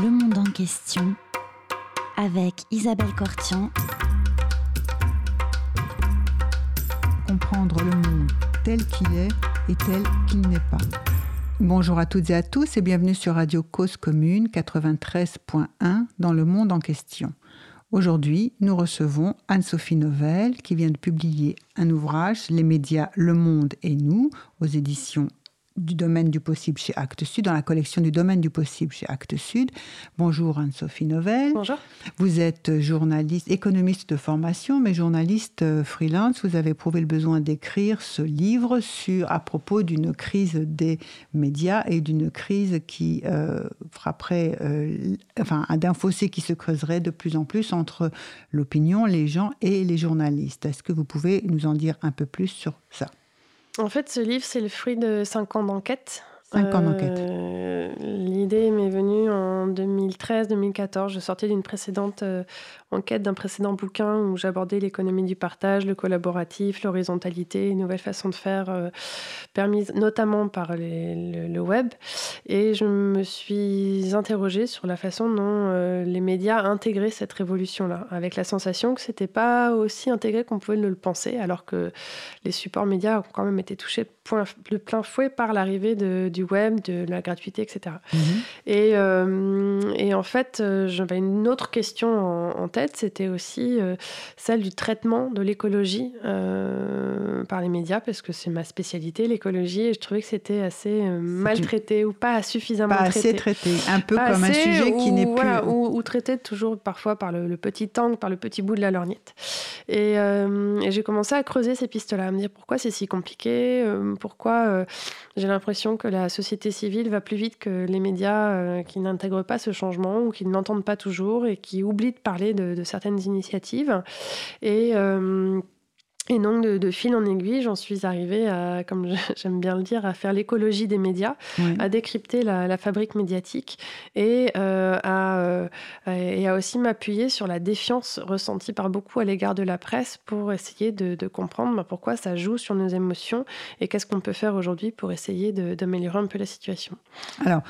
Le monde en question avec Isabelle Cortian. Comprendre le monde tel qu'il est et tel qu'il n'est pas. Bonjour à toutes et à tous et bienvenue sur Radio Cause Commune 93.1 dans le monde en question. Aujourd'hui, nous recevons Anne-Sophie Novelle qui vient de publier un ouvrage, Les médias, le monde et nous, aux éditions du domaine du possible chez Actes Sud, dans la collection du domaine du possible chez Actes Sud. Bonjour Anne-Sophie Novelle. Bonjour. Vous êtes journaliste, économiste de formation, mais journaliste euh, freelance. Vous avez éprouvé le besoin d'écrire ce livre sur, à propos d'une crise des médias et d'une crise qui euh, frapperait, euh, enfin, d'un fossé qui se creuserait de plus en plus entre l'opinion, les gens et les journalistes. Est-ce que vous pouvez nous en dire un peu plus sur ça? En fait, ce livre, c'est le fruit de cinq ans d'enquête. Cinq. Euh, l'idée m'est venue en 2013-2014. Je sortais d'une précédente euh, en quête d'un précédent bouquin où j'abordais l'économie du partage, le collaboratif, l'horizontalité, une nouvelle façon de faire euh, permise notamment par le, web. Et je me suis interrogée sur la façon dont les médias intégraient cette révolution-là, avec la sensation que c'était pas aussi intégré qu'on pouvait le penser, alors que les supports médias ont quand même été touchés de plein fouet par l'arrivée du web, de la gratuité, etc. Et, euh, et, en fait, j'avais une autre question en, en tête c'était aussi euh, celle du traitement de l'écologie euh, par les médias, parce que c'est ma spécialité, l'écologie, et je trouvais que c'était assez euh, maltraité ou pas suffisamment pas traité. assez traité, un peu comme un sujet qui n'est plus... Ou, traité toujours parfois par le, petit angle, par le petit bout de la lorgnette. Et, et j'ai commencé à creuser ces pistes-là, à me dire pourquoi c'est si compliqué, pourquoi j'ai l'impression que la société civile va plus vite que les médias qui n'intègrent pas ce changement ou qui ne l'entendent pas toujours et qui oublient de parler de, de, certaines initiatives. Et euh, et donc, de, fil en aiguille, j'en suis arrivée à, comme j'aime bien le dire, à faire l'écologie des médias, à décrypter la, fabrique médiatique et, euh, à, euh, et à aussi m'appuyer sur la défiance ressentie par beaucoup à l'égard de la presse pour essayer de, comprendre bah, pourquoi ça joue sur nos émotions et qu'est-ce qu'on peut faire aujourd'hui pour essayer d'améliorer un peu la situation. Alors,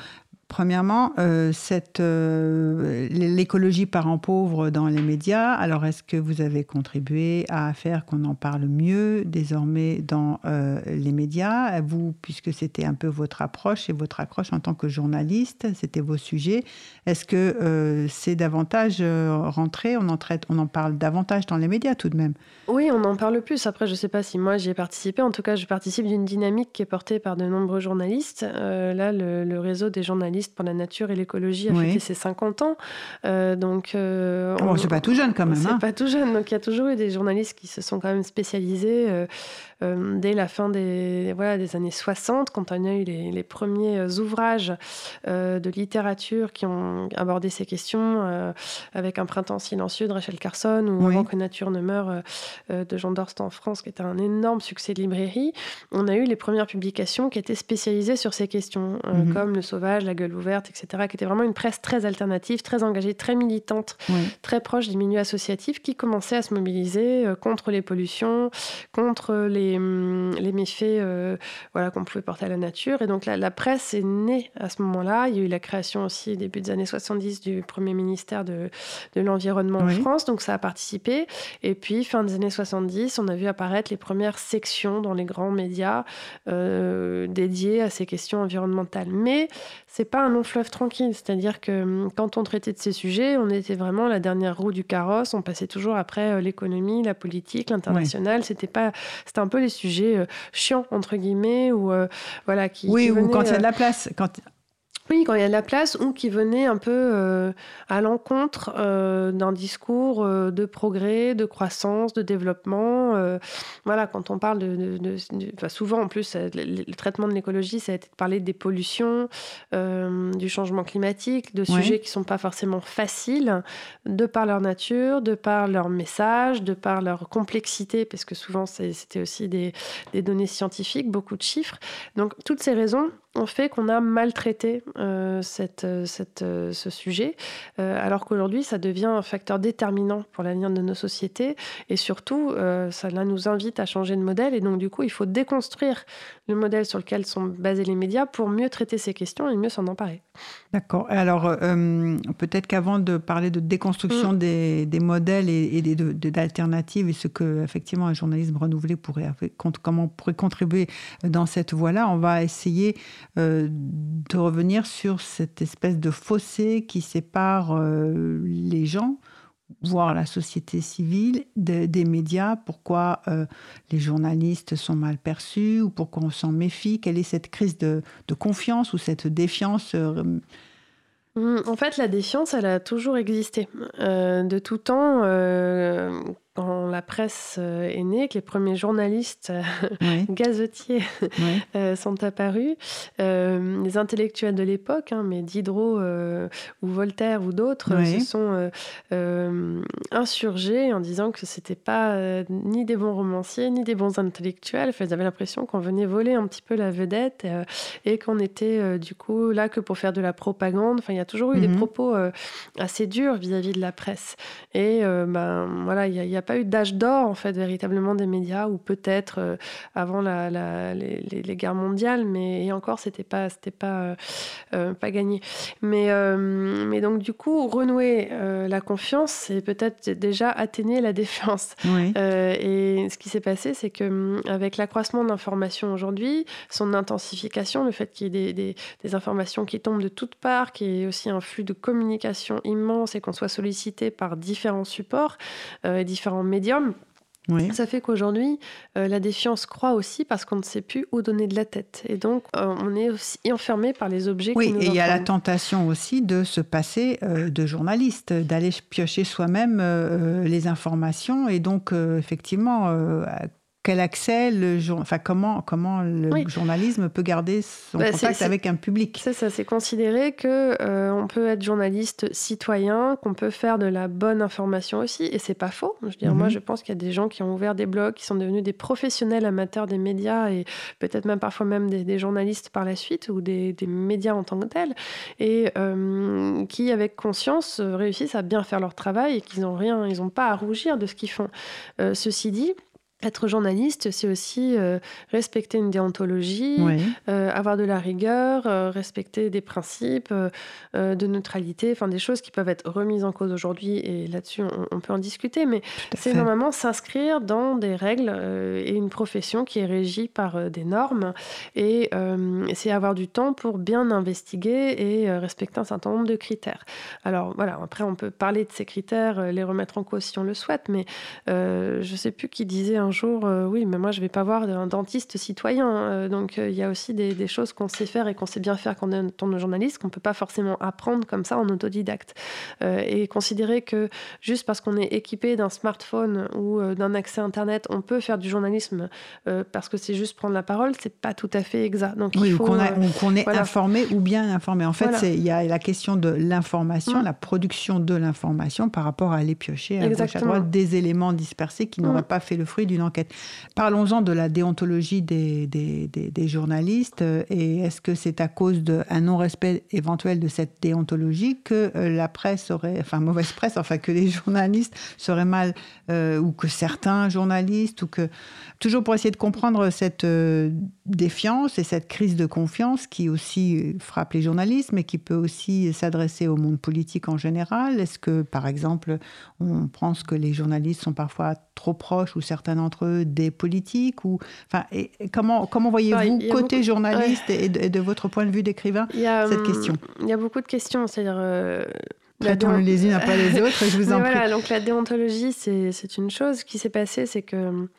Premièrement, euh, euh, l'écologie parent pauvre dans les médias. Alors, est-ce que vous avez contribué à faire qu'on en parle mieux désormais dans euh, les médias? Vous, puisque c'était un peu votre approche et votre accroche en tant que journaliste, c'était vos sujets. Est-ce que c'est davantage rentré? En, traite, on en parle davantage dans les médias tout de même Oui, on en parle plus. Après, je ne sais pas si moi j'y ai participé. En tout cas, je participe d'une dynamique qui est portée par de nombreux journalistes. là, le réseau des journalistes pour la nature et l'écologie a fêté ses 50 ans. Euh, donc, euh, oh, c'est pas tout jeune quand même. C'est hein. pas tout jeune. Donc il y a toujours eu des journalistes qui se sont quand même spécialisés euh, euh, dès la fin des, voilà, des années 60, quand on a eu les, les premiers ouvrages de littérature qui ont abordé ces questions, avec Un printemps silencieux de Rachel Carson ou Avant que nature ne meure de Jean Dorst en France, qui était un énorme succès de librairie. On a eu les premières publications qui étaient spécialisées sur ces questions, mhm. comme Le Sauvage, La Gueule ouverte, etc., qui était vraiment une presse très alternative, très engagée, très militante, très proche des milieux associatifs, qui commençait à se mobiliser euh, contre les pollutions, contre les, hum, les méfaits euh, voilà, qu'on pouvait porter à la nature. Et donc la, la presse est née à ce moment-là. Il y a eu la création aussi, début des années 70, du premier ministère de, de l'Environnement en France, donc ça a participé. Et puis, fin des années 70, on a vu apparaître les premières sections dans les grands médias euh, dédiées à ces questions environnementales. Mais c'est pas un long fleuve tranquille. C'est-à-dire que hum, quand on traitait de ces sujets, on était vraiment la dernière roue du carrosse. On passait toujours après euh, l'économie, la politique, l'international. C'était pas, c'était un peu les sujets euh, chiants entre guillemets ou euh, voilà qui. Oui, ou quand il y a de la place. Quand oui, quand il y a de la place, ou qui venait un peu euh, à l'encontre euh, d'un discours euh, de progrès, de croissance, de développement. voilà, quand on parle de... souvent, en plus, le, traitement de l'écologie, ça a été de parler des pollutions, du changement climatique, de sujets qui ne sont pas forcément faciles, de par leur nature, de par leur message, de par leur complexité, parce que souvent, c'était aussi des, des données scientifiques, beaucoup de chiffres. Donc, toutes ces raisons ont fait qu'on a maltraité cette, cette, ce sujet, alors qu'aujourd'hui, ça devient un facteur déterminant pour l'avenir de nos sociétés. Et surtout, ça nous invite à changer de modèle. Et donc, du coup, il faut déconstruire le modèle sur lequel sont basés les médias pour mieux traiter ces questions et mieux s'en emparer. D'accord. Alors, peut-être qu'avant de parler de déconstruction mm. des, des, modèles et, d'alternatives et ce que, effectivement, un journalisme renouvelé pourrait, comment pourrait contribuer dans cette voie-là, on va essayer euh, de revenir sur cette espèce de fossé qui sépare euh, les gens, voire la société civile, des médias. Pourquoi euh, les journalistes sont mal perçus ou pourquoi on s'en méfie? Quelle est cette crise de, confiance ou cette défiance mmh, en fait, la défiance, elle a toujours existé. de tout temps, quand la presse euh, est née, que les premiers journalistes euh, gazetiers euh, sont apparus, les intellectuels de l'époque, hein, mais Diderot ou Voltaire ou d'autres, se sont insurgés en disant que c'était pas ni des bons romanciers ni des bons intellectuels. Enfin, ils avaient l'impression qu'on venait voler un petit peu la vedette et qu'on était du coup là que pour faire de la propagande. Enfin, il y a toujours eu des mhm. propos assez durs vis-à-vis de la presse. Et ben voilà, il y a pas eu d'âge d'or, en fait, véritablement des médias, ou peut-être euh, avant la, les, guerres mondiales, mais et encore, c'était pas, c'était pas, euh, euh, pas gagné. Mais, mais donc, du coup, renouer la confiance, c'est peut-être déjà atténuer la défiance. et ce qui s'est passé, c'est que hum, avec l'accroissement de l'information aujourd'hui, son intensification, le fait qu'il y ait des, des, informations qui tombent de toutes parts, qu'il y ait aussi un flux de communication immense et qu'on soit sollicité par différents supports et différents médium. Ça fait qu'aujourd'hui, euh, la défiance croît aussi parce qu'on ne sait plus où donner de la tête. Et donc, euh, on est aussi enfermé par les objets. Oui, et il y a la tentation aussi de se passer euh, de journaliste, d'aller piocher soi-même les informations. Et donc, effectivement, quel accès le enfin comment comment le journalisme peut garder son bah, contact avec un public? C'est ça, c'est considérer que euh, on peut être journaliste citoyen, qu'on peut faire de la bonne information aussi, et c'est pas faux. Je veux dire, moi, mhm. je pense qu'il y a des gens qui ont ouvert des blogs, qui sont devenus des professionnels amateurs des médias et peut-être même parfois même des, journalistes par la suite ou des, médias en tant que tels, et euh, qui, avec conscience, réussissent à bien faire leur travail et qu'ils n'ont rien, ils n'ont pas à rougir de ce qu'ils font. Euh, ceci dit être journaliste, c'est aussi euh, respecter une déontologie, euh, avoir de la rigueur, euh, respecter des principes de neutralité, enfin des choses qui peuvent être remises en cause aujourd'hui et là-dessus on, peut en discuter, mais c'est normalement s'inscrire dans des règles et une profession qui est régie par des normes et c'est avoir du temps pour bien investiguer et respecter un certain nombre de critères. Alors voilà, après on peut parler de ces critères, les remettre en cause si on le souhaite, mais je ne sais plus qui disait un jour, euh, oui, mais moi je vais pas voir un dentiste citoyen. Euh, donc euh, il y a aussi des, choses qu'on sait faire et qu'on sait bien faire quand on est journaliste, qu'on peut pas forcément apprendre comme ça en autodidacte. et considérer que juste parce qu'on est équipé d'un smartphone ou d'un accès Internet, on peut faire du journalisme parce que c'est juste prendre la parole, c'est pas tout à fait exact. Donc, oui, qu'on est informé ou bien informé. En fait, il y a la question de l'information, mm. la production de l'information par rapport à aller piocher à gauche à droite des éléments dispersés qui n'auraient mm. pas fait le fruit d'une enquête. Parlons-en de la déontologie des, journalistes. Et est-ce que c'est à cause d'un non-respect éventuel de cette déontologie que euh, la presse aurait, enfin mauvaise presse, enfin que les journalistes seraient mal, euh, ou que certains journalistes, ou que toujours pour essayer de comprendre cette euh, défiance et cette crise de confiance qui aussi frappe les journalistes, mais qui peut aussi s'adresser au monde politique en général. Est-ce que, par exemple, on pense que les journalistes sont parfois trop proches ou certains d'entre des politiques ou enfin et comment comment voyez-vous côté journaliste et, de, votre point de vue d'écrivain cette hum, question? Il y a beaucoup de questions, c'est-à-dire euh, les unes après les autres, je vous en voilà, donc la déontologie, c'est une chose. Ce qui s'est passé, c'est que hum,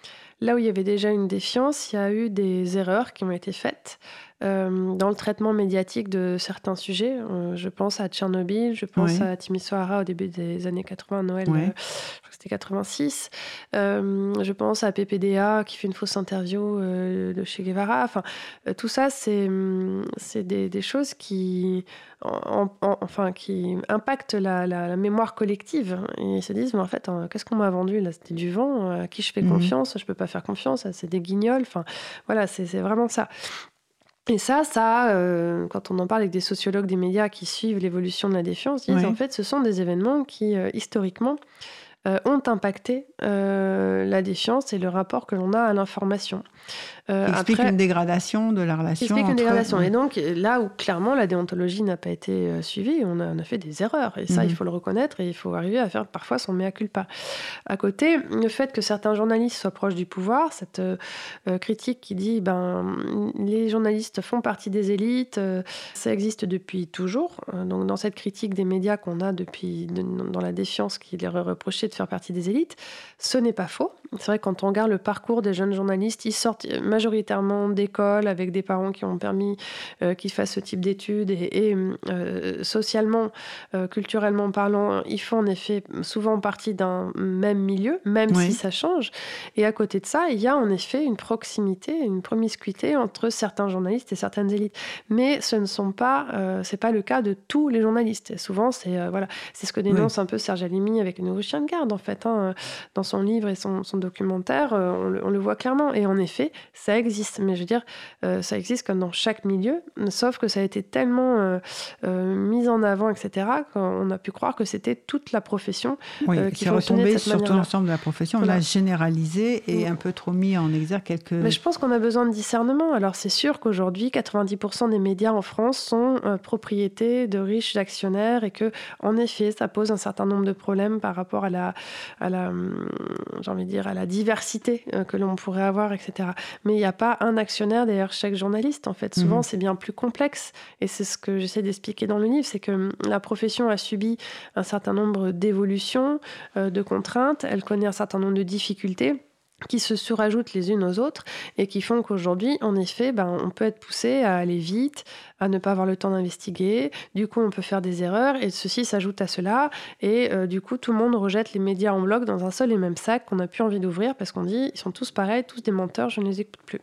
là où il y avait déjà une défiance, il y a eu des erreurs qui ont été faites. Euh, dans le traitement médiatique de certains sujets. Euh, je pense à Tchernobyl, je pense à Timisoara au début des années 80, Noël, euh, je crois que c'était 86. je pense à PPDA qui fait une fausse interview de Che Guevara. Enfin, tout ça, c'est des, des, choses qui, enfin, qui impactent la, la, mémoire collective. Et ils se disent, mais en fait, qu'est-ce qu'on m'a vendu? Là C'était du vent, à qui je fais mhm. confiance? Je peux pas faire confiance, c'est des guignols. Enfin, voilà, c'est vraiment ça. Et ça, ça, euh, quand on en parle avec des sociologues des médias qui suivent l'évolution de la défiance, disent en fait, ce sont des événements qui, euh, historiquement, euh, ont impacté la défiance et le rapport que l'on a à l'information. Euh, explique une dégradation de la relation. Explique une dégradation. Et donc, là où clairement la déontologie n'a pas été euh, suivie, on a, on a, fait des erreurs. Et ça, il mhm. faut le reconnaître et il faut arriver à faire parfois son mea culpa. À côté, le fait que certains journalistes soient proches du pouvoir, cette euh, critique qui dit ben, les journalistes font partie des élites, ça existe depuis toujours. donc, dans cette critique des médias qu'on a depuis, dans la défiance qui leur est reprochée de faire partie des élites, ce n'est pas faux. C'est vrai, quand on regarde le parcours des jeunes journalistes, ils sortent majoritairement d'écoles avec des parents qui ont permis euh, qu'ils fassent ce type d'études et, euh, socialement, euh, culturellement parlant, ils font en effet souvent partie d'un même milieu, même si ça change. Et à côté de ça, il y a en effet une proximité, une promiscuité entre certains journalistes et certaines élites. Mais ce ne sont pas, c'est pas le cas de tous les journalistes. Et souvent, c'est voilà, c'est ce que dénonce un peu Serge Alimi avec le nouveau chien de garde en fait, hein, dans son livre et son, documentaire, on le, on le voit clairement. Et en effet, ça existe. Mais je veux dire, euh, ça existe comme dans chaque milieu, sauf que ça a été tellement euh, euh, mis en avant, etc., qu'on a pu croire que c'était toute la profession qui retombait sur tout l'ensemble de la profession. On l'a généralisé et un peu trop mis en exergue quelques. Mais je pense qu'on a besoin de discernement. Alors c'est sûr qu'aujourd'hui, 90% des médias en France sont propriétés de riches actionnaires et que, en effet, ça pose un certain nombre de problèmes par rapport à la, à la, hum, j'ai envie de dire, à la diversité que l'on pourrait avoir, etc. Mais il n'y a pas un actionnaire derrière chaque journaliste. En fait, souvent, mhm. c'est bien plus complexe. Et c'est ce que j'essaie d'expliquer dans le livre, c'est que hum, la profession a subi un certain nombre d'évolutions, euh, de contraintes. Elle connaît un certain nombre de difficultés qui se surajoutent les unes aux autres et qui font qu'aujourd'hui, en effet, ben, on peut être poussé à aller vite, à ne pas avoir le temps d'investiguer. Du coup, on peut faire des erreurs et ceci s'ajoute à cela. Et euh, du coup, tout le monde rejette les médias en bloc dans un seul et même sac qu'on n'a plus envie d'ouvrir parce qu'on dit ils sont tous pareils, tous des menteurs, je ne les écoute plus.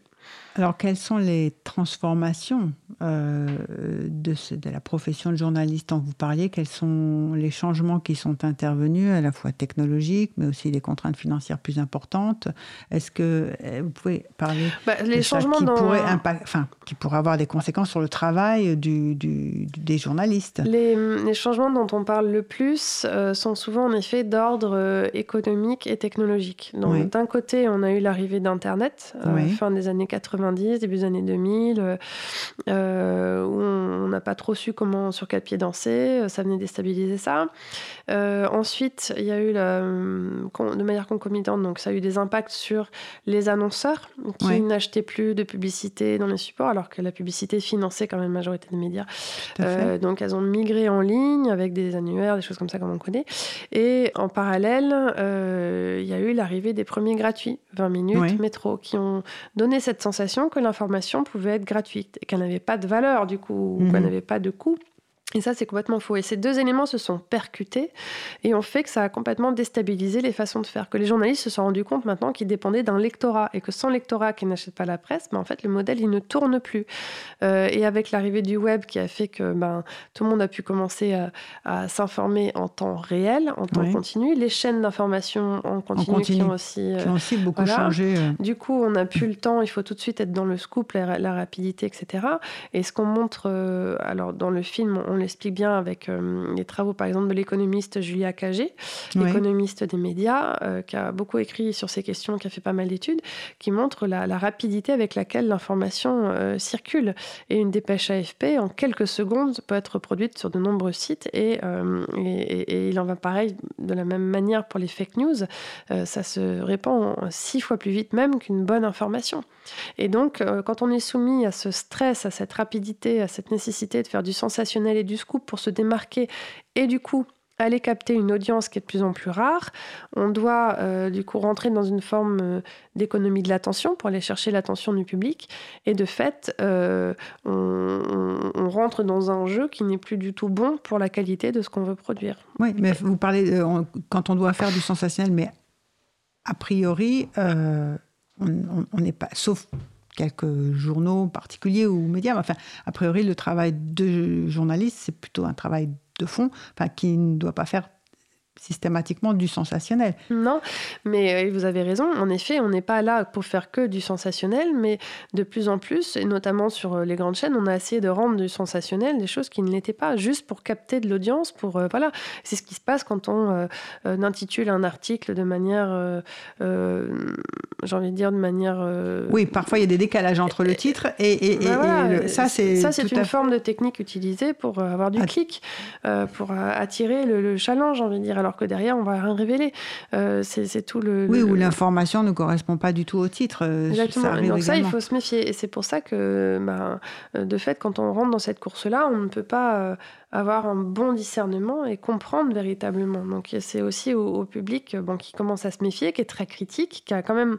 Alors, quelles sont les transformations euh, de, de, la profession de journaliste dont vous parliez? Quels sont les changements qui sont intervenus, à la fois technologiques, mais aussi des contraintes financières plus importantes? Est-ce que euh, vous pouvez parler bah, les changements qui, pourraient enfin, qui pourraient avoir des conséquences sur le travail du, des journalistes? Les, les, changements dont on parle le plus euh, sont souvent en effet d'ordre économique et technologique. D'un côté, on a eu l'arrivée d'Internet, fin des années 80 début des années 2000, euh, euh, où on n'a pas trop su comment, sur quel pied danser, euh, ça venait déstabiliser ça. ensuite, il y a eu, de manière concomitante, donc ça a eu des impacts sur les annonceurs qui n'achetaient plus de publicité dans les supports, alors que la publicité finançait quand même la majorité des médias. donc elles ont migré en ligne avec des annuaires, des choses comme ça comme on connaît. Et en parallèle, il y a eu l'arrivée des premiers gratuits, 20 minutes, métro, qui ont donné cette sensation que l'information pouvait être gratuite et qu'elle n'avait pas de valeur du coup, ou qu'elle mhm. n'avait pas de coût. Et ça, c'est complètement faux. Et ces deux éléments se sont percutés et ont fait que ça a complètement déstabilisé les façons de faire. Que les journalistes se sont rendus compte maintenant qu'ils dépendaient d'un lectorat et que sans lectorat qui n'achète pas la presse, ben, en fait, le modèle, il ne tourne plus. Euh, et avec l'arrivée du web qui a fait que ben, tout le monde a pu commencer à, s'informer en temps réel, en temps continu, les chaînes d'information en continu, qui ont aussi, qui ont aussi beaucoup changé. Euh. Du coup, on n'a plus le temps, il faut tout de suite être dans le scoop, la, rapidité, etc. Et ce qu'on montre, euh, alors dans le film, on l'explique bien avec euh, les travaux, par exemple, de l'économiste Julia Cagé, l'économiste des médias, euh, qui a beaucoup écrit sur ces questions, qui a fait pas mal d'études, qui montre la, rapidité avec laquelle l'information euh, circule. Et une dépêche AFP, en quelques secondes, peut être produite sur de nombreux sites. Et, et, il en va pareil de la même manière pour les fake news. ça se répand six fois plus vite même qu'une bonne information. Et donc, quand on est soumis à ce stress, à cette rapidité, à cette nécessité de faire du sensationnel et du scoop pour se démarquer et du coup aller capter une audience qui est de plus en plus rare. On doit euh, du coup rentrer dans une forme euh, d'économie de l'attention pour aller chercher l'attention du public. Et de fait, euh, on, rentre dans un jeu qui n'est plus du tout bon pour la qualité de ce qu'on veut produire. Oui, mais vous parlez quand on doit faire du sensationnel, mais a priori, on n'est pas, sauf quelques journaux particuliers ou médias. Enfin, a priori, le travail de journaliste, c'est plutôt un travail de fond, enfin, qui ne doit pas faire systématiquement du sensationnel. Non, mais euh, vous avez raison. En effet, on n'est pas là pour faire que du sensationnel, mais de plus en plus, et notamment sur euh, les grandes chaînes, on a essayé de rendre du sensationnel des choses qui ne l'étaient pas, juste pour capter de l'audience. Pour euh, voilà, c'est ce qui se passe quand on intitule un article de manière, j'ai envie de dire de manière. Oui, parfois il y a des décalages entre le titre et, et, ben ça c'est ça c'est une forme de technique utilisée pour avoir du clic, pour attirer le, le challenge, j'ai envie de dire. Alors que derrière, on va rien révéler. Euh, c'est tout le. Oui, où l'information ne correspond pas du tout au titre. Euh, Exactement. Ça donc ça, il faut se méfier. Et c'est pour ça que, bah, de fait, quand on rentre dans cette course-là, on ne peut pas euh, avoir un bon discernement et comprendre véritablement. Donc c'est aussi au, au public bon, qui commence à se méfier, qui est très critique, qui a quand même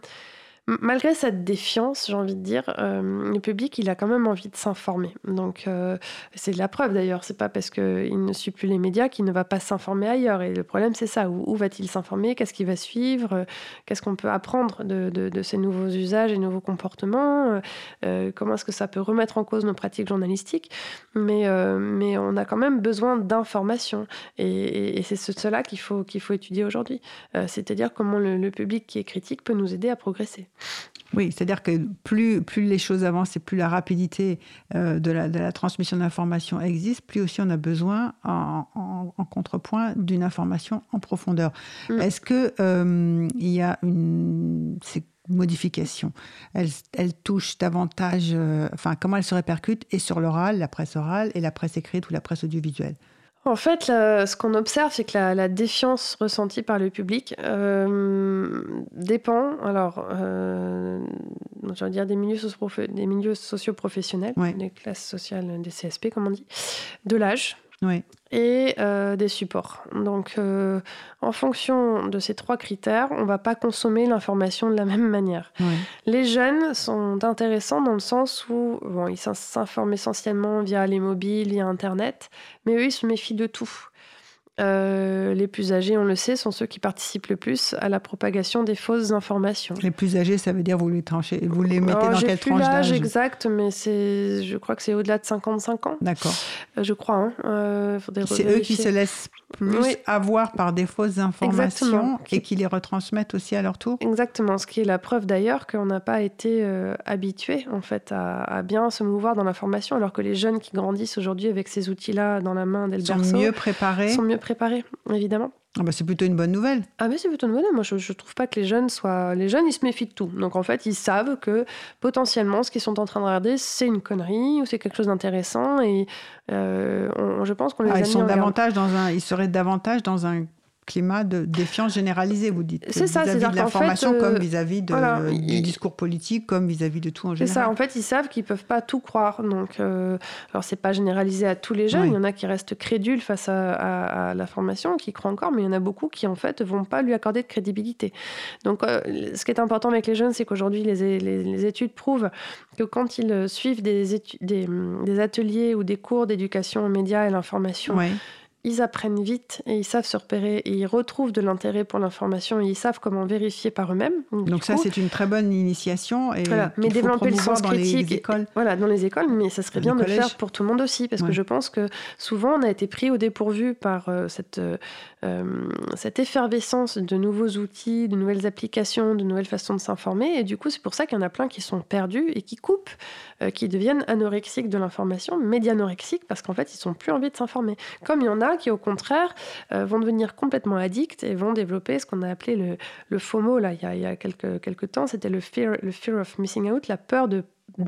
Malgré cette défiance, j'ai envie de dire, euh, le public, il a quand même envie de s'informer. Donc, euh, c'est la preuve d'ailleurs. C'est pas parce qu'il ne suit plus les médias qu'il ne va pas s'informer ailleurs. Et le problème, c'est ça. Où, va-t-il s'informer? Qu'est-ce qu'il va suivre? Qu'est-ce qu'on peut apprendre de, ces nouveaux usages et nouveaux comportements? Euh, Comment est-ce que ça peut remettre en cause nos pratiques journalistiques? Mais, on a quand même besoin d'informations. Et, c'est cela qu'il faut étudier aujourd'hui. C'est-à-dire comment le public qui est critique peut nous aider à progresser. Oui, c'est-à-dire que plus, plus les choses avancent et plus la rapidité euh, de, la, de, la, transmission d'informations existe, plus aussi on a besoin, en, en, contrepoint, d'une information en profondeur. Mm. Est-ce qu'il euh, y a une, ces modifications elles, elles touchent davantage, euh, enfin, comment elles se répercutent et sur l'oral, la presse orale, et la presse écrite ou la presse audiovisuelle? En fait, ce qu'on observe, c'est que la, défiance ressentie par le public euh, dépend, alors, euh, je veux dire des milieux, socio des milieux socioprofessionnels, des classes sociales, des CSP, comme on dit, de l'âge, et euh, des supports. Donc, euh, en fonction de ces trois critères, on ne va pas consommer l'information de la même manière. Les jeunes sont intéressants dans le sens où bon, ils s'informent essentiellement via les mobiles, via Internet, mais eux, ils se méfient de tout. Euh, les plus âgés, on le sait, sont ceux qui participent le plus à la propagation des fausses informations. Les plus âgés, ça veut dire vous les tranchez, vous les mettez dans quelle tranche d'âge l'âge exact, mais c'est, je crois que c'est au-delà de 55 ans. D'accord. Euh, je crois. Hein. Euh, c'est eux qui se laissent plus avoir par des fausses informations et qui les retransmettent aussi à leur tour. Exactement. Ce qui est la preuve d'ailleurs qu'on n'a pas été habitué en fait à, bien se mouvoir dans l'information, alors que les jeunes qui grandissent aujourd'hui avec ces outils-là dans la main dès le sont mieux préparés. Sont mieux préparés, évidemment. Ah bah c'est plutôt une bonne nouvelle. Ah mais c'est plutôt une bonne nouvelle. Moi, je, ne trouve pas que les jeunes soient... Les jeunes, ils se méfient de tout. Donc, en fait, ils savent que potentiellement, ce qu'ils sont en train de regarder, c'est une connerie ou c'est quelque chose d'intéressant. Et euh, je pense qu'on les ah, a ils sont davantage dans un... Ils seraient davantage dans un climat de défiance généralisée, vous dites. C'est ça, vis-à-vis de l'information comme euh, vis-à-vis du discours politique, comme vis-à-vis de tout en général. C'est ça, en fait, ils savent qu'ils peuvent pas tout croire. Donc, euh, alors c'est pas généralisé à tous les jeunes. Il y en a qui restent crédules face à, l'information, qui croient encore, mais il y en a beaucoup qui en fait vont pas lui accorder de crédibilité. Donc, euh, ce qui est important avec les jeunes, c'est qu'aujourd'hui les, les, études prouvent que quand ils suivent des, des, des ateliers ou des cours d'éducation aux médias et l'information ils apprennent vite et ils savent se repérer et ils retrouvent de l'intérêt pour l'information et ils savent comment vérifier par eux-mêmes. Donc, ça, c'est une très bonne initiation. Et Mais développer le sens dans critique. Les écoles. voilà, dans les écoles, mais ça serait bien de le faire pour tout le monde aussi, parce que je pense que souvent, on a été pris au dépourvu par euh, cette, euh, euh, cette effervescence de nouveaux outils, de nouvelles applications, de nouvelles façons de s'informer. Et du coup, c'est pour ça qu'il y en a plein qui sont perdus et qui coupent, qui deviennent anorexiques de l'information, médianorexiques, parce qu'en fait, ils n'ont plus envie de s'informer. Comme il y en a qui, au contraire, euh, vont devenir complètement addicts et vont développer ce qu'on a appelé le, le FOMO, là, il y a, quelques, quelques temps, c'était le fear, le fear of missing out, la peur de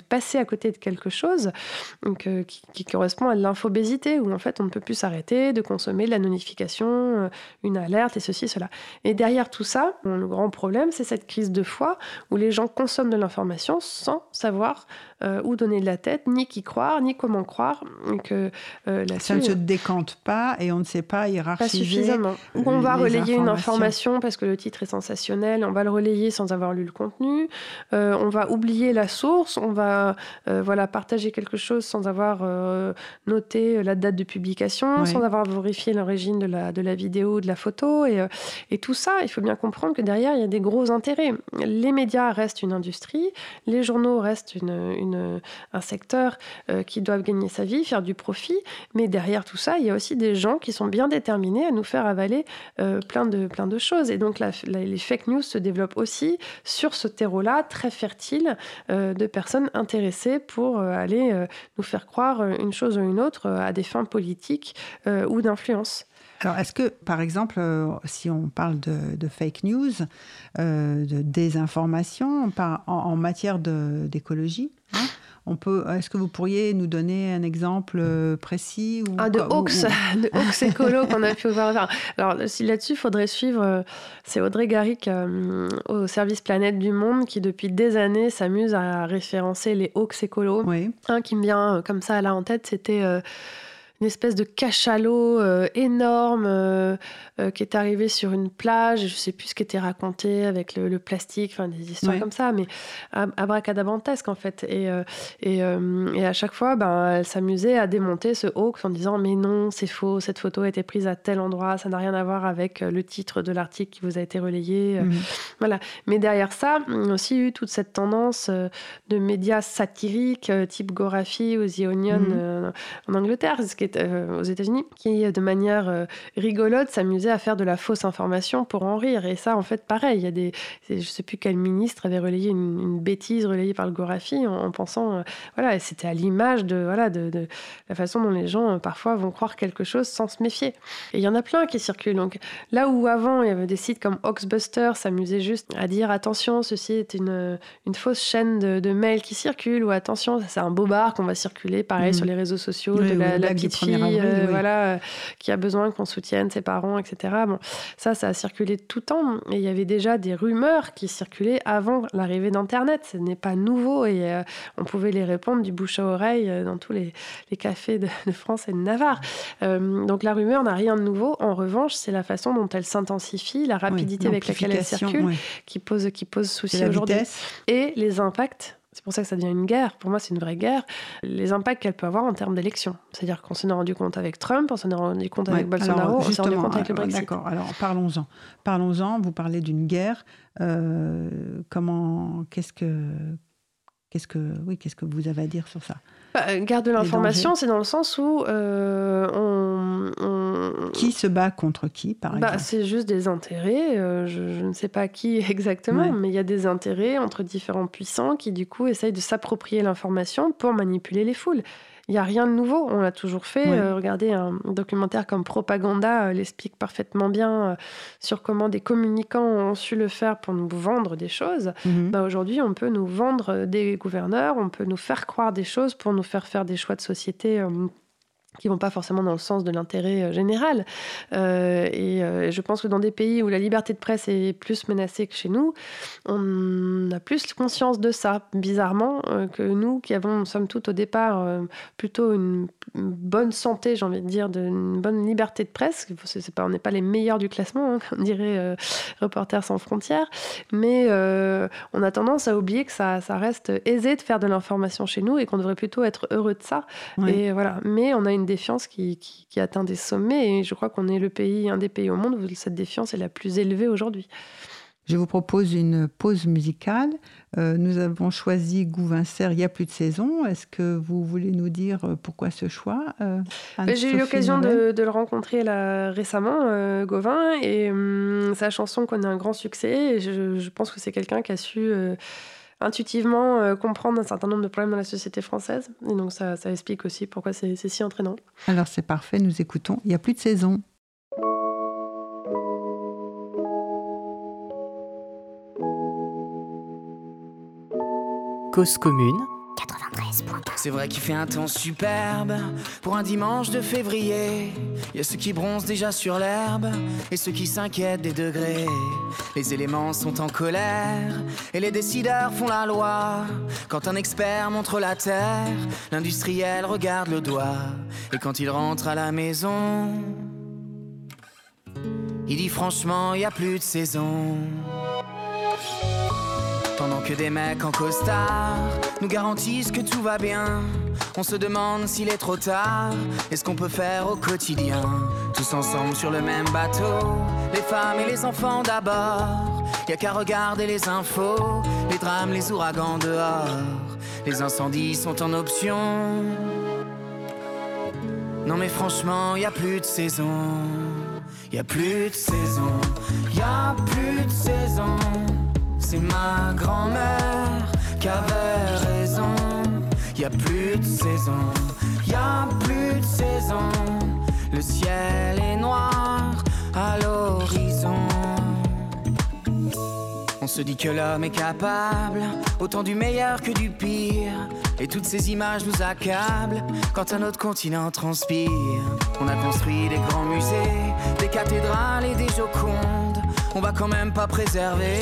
passer à côté de quelque chose donc, euh, qui, correspond à l'infobésité, où en fait on ne peut plus s'arrêter de consommer de la notification, euh, une alerte et ceci, cela. Et derrière tout ça, le grand problème, c'est cette crise de foi où les gens consomment de l'information sans savoir euh, où donner de la tête, ni qui croire, ni comment croire. Que, ça ne se décante pas et on ne sait pas hiérarchiser. Pas suffisamment. Ou on va relayer une information parce que le titre est sensationnel, on va le relayer sans avoir lu le contenu, on va oublier la source, on va voilà, partager quelque chose sans avoir noté la date de publication, sans avoir vérifié l'origine de la, de la vidéo, de la photo. Et, et tout ça, il faut bien comprendre que derrière, il y a des gros intérêts. Les médias restent une industrie, les journaux restent une, une, un secteur qui doivent gagner sa vie, faire du profit, mais derrière tout ça, il y a aussi des gens qui sont bien déterminés à nous faire avaler plein, de, plein de choses. Et donc, les fake news se développent aussi sur ce terreau-là très fertile euh, de personnes intéressées pour euh, aller euh, nous faire croire une chose ou une autre à des fins politiques ou d'influence. Alors, est-ce que, par exemple, si on parle de, fake news, de désinformation, en, en matière d'écologie, hein, on peut, est-ce que vous pourriez nous donner un exemple euh, précis ou, ah, de Hawks, de Hawks écolo qu'on a pu voir. Alors là-dessus, il faudrait suivre. Euh, c'est Audrey Garrick euh, au service Planète du Monde qui depuis des années s'amuse à référencer les Hawks écolo. Oui. Un qui me vient comme ça là en tête, c'était une espèce de cachalot euh, énorme euh, euh, qui est arrivé sur une plage. Je ne sais plus ce qui était raconté avec le, plastique, enfin des histoires comme ça, mais abracadabantesque en fait. Et, et, et, à chaque fois, ben, elle s'amusait à démonter ce hoax en disant mais non, c'est faux, cette photo a été prise à tel endroit, ça n'a rien à voir avec le titre de l'article qui vous a été relayé. Mhm. Voilà. Mais derrière ça, on a aussi eu toute cette tendance de médias satiriques type Gorafi ou The Onion mhm. en Angleterre, ce qui euh, aux États-Unis, qui de manière euh, rigolote s'amusait à faire de la fausse information pour en rire. Et ça, en fait, pareil, il y a des, je sais plus quel ministre avait relayé une, bêtise relayée par le Gorafi en, pensant, euh, voilà, c'était à l'image de, voilà, de, de, la façon dont les gens parfois vont croire quelque chose sans se méfier. Et il y en a plein qui circulent. Donc là où avant il y avait des sites comme Oxbuster s'amusaient juste à dire attention, ceci est une, une fausse chaîne de, de mails qui circule ou attention, c'est un bobard qu'on va circuler, pareil mmh. sur les réseaux sociaux, de la, la petite euh, voilà, euh, qui a besoin qu'on soutienne ses parents, etc. Bon, ça, ça a circulé tout le temps. Et il y avait déjà des rumeurs qui circulaient avant l'arrivée d'Internet. Ce n'est pas nouveau et euh, on pouvait les répondre du bouche à oreille dans tous les, cafés de, France et de Navarre. donc la rumeur n'a rien de nouveau. En revanche, c'est la façon dont elle s'intensifie, la rapidité avec laquelle elle circule, qui pose qui pose souci aujourd'hui, et les impacts c'est pour ça que ça devient une guerre. Pour moi, c'est une vraie guerre. Les impacts qu'elle peut avoir en termes d'élections. C'est-à-dire qu'on s'en est rendu compte avec Trump, on s'en est rendu compte avec Bolsonaro, on s'est rendu compte avec le Brexit. D'accord. Alors, parlons-en. Parlons-en. Vous parlez d'une guerre. Euh, comment Qu'est-ce que Qu'est-ce que, oui, qu'est-ce que vous avez à dire sur ça? Bah, Garde de l'information, c'est dans le sens où euh, on, Qui se bat contre qui, par bah, exemple C'est juste des intérêts. Euh, je, ne sais pas qui exactement, mais il y a des intérêts entre différents puissants qui, du coup, essayent de s'approprier l'information pour manipuler les foules. Il n'y a rien de nouveau, on l'a toujours fait. Euh, regardez, un documentaire comme Propaganda euh, l'explique parfaitement bien euh, sur comment des communicants ont su le faire pour nous vendre des choses. Mhm. Bah, aujourd'hui, on peut nous vendre des gouverneurs, on peut nous faire croire des choses pour nous faire faire des choix de société qui vont pas forcément dans le sens de l'intérêt euh, général. Euh, et euh, je pense que dans des pays où la liberté de presse est plus menacée que chez nous, on a plus conscience de ça, bizarrement, que nous qui avons, somme toute, au départ, plutôt une, bonne santé, j'ai envie de dire, une bonne liberté de presse. C'est pas, on n'est pas les meilleurs du classement, hein, comme dirait Reporters sans frontières, mais on a tendance à oublier que ça, ça reste aisé de faire de l'information chez nous et qu'on devrait plutôt être heureux de ça. Et voilà. Mais on a une défiance qui, atteint des sommets. Et je crois qu'on est le pays, un des pays au monde où cette défiance est la plus élevée aujourd'hui. Je vous propose une pause musicale. Euh, nous avons choisi Gouvincer il y a plus de saison. Est-ce que vous voulez nous dire euh, pourquoi ce choix euh, J'ai eu l'occasion de, le rencontrer là, récemment, Gauvin, et hum, sa chanson connaît un grand succès. Et je, je pense que c'est quelqu'un qui a su intuitivement euh, comprendre un certain nombre de problèmes dans la société française. Et donc ça, ça explique aussi pourquoi c'est si entraînant. Alors c'est parfait, nous écoutons. Il n'y a plus de saison. Cause commune c'est vrai qu'il fait un temps superbe pour un dimanche de février. Y a ceux qui bronzent déjà sur l'herbe et ceux qui s'inquiètent des degrés. Les éléments sont en colère et les décideurs font la loi. Quand un expert montre la terre, l'industriel regarde le doigt. Et quand il rentre à la maison, il dit franchement, n'y a plus de saison. Que des mecs en costard nous garantissent que tout va bien. On se demande s'il est trop tard et ce qu'on peut faire au quotidien. Tous ensemble sur le même bateau, les femmes et les enfants d'abord. Y a qu'à regarder les infos, les drames, les ouragans dehors. Les incendies sont en option. Non mais franchement, y a plus de saison. Y a plus de saison. Y a plus de saison. C'est ma grand-mère qui avait raison. Y a plus de saison. Y a plus de saison. Le ciel est noir à l'horizon. On se dit que l'homme est capable autant du meilleur que du pire. Et toutes ces images nous accablent quand un autre continent transpire. On a construit des grands musées, des cathédrales et des jocondes. On va quand même pas préserver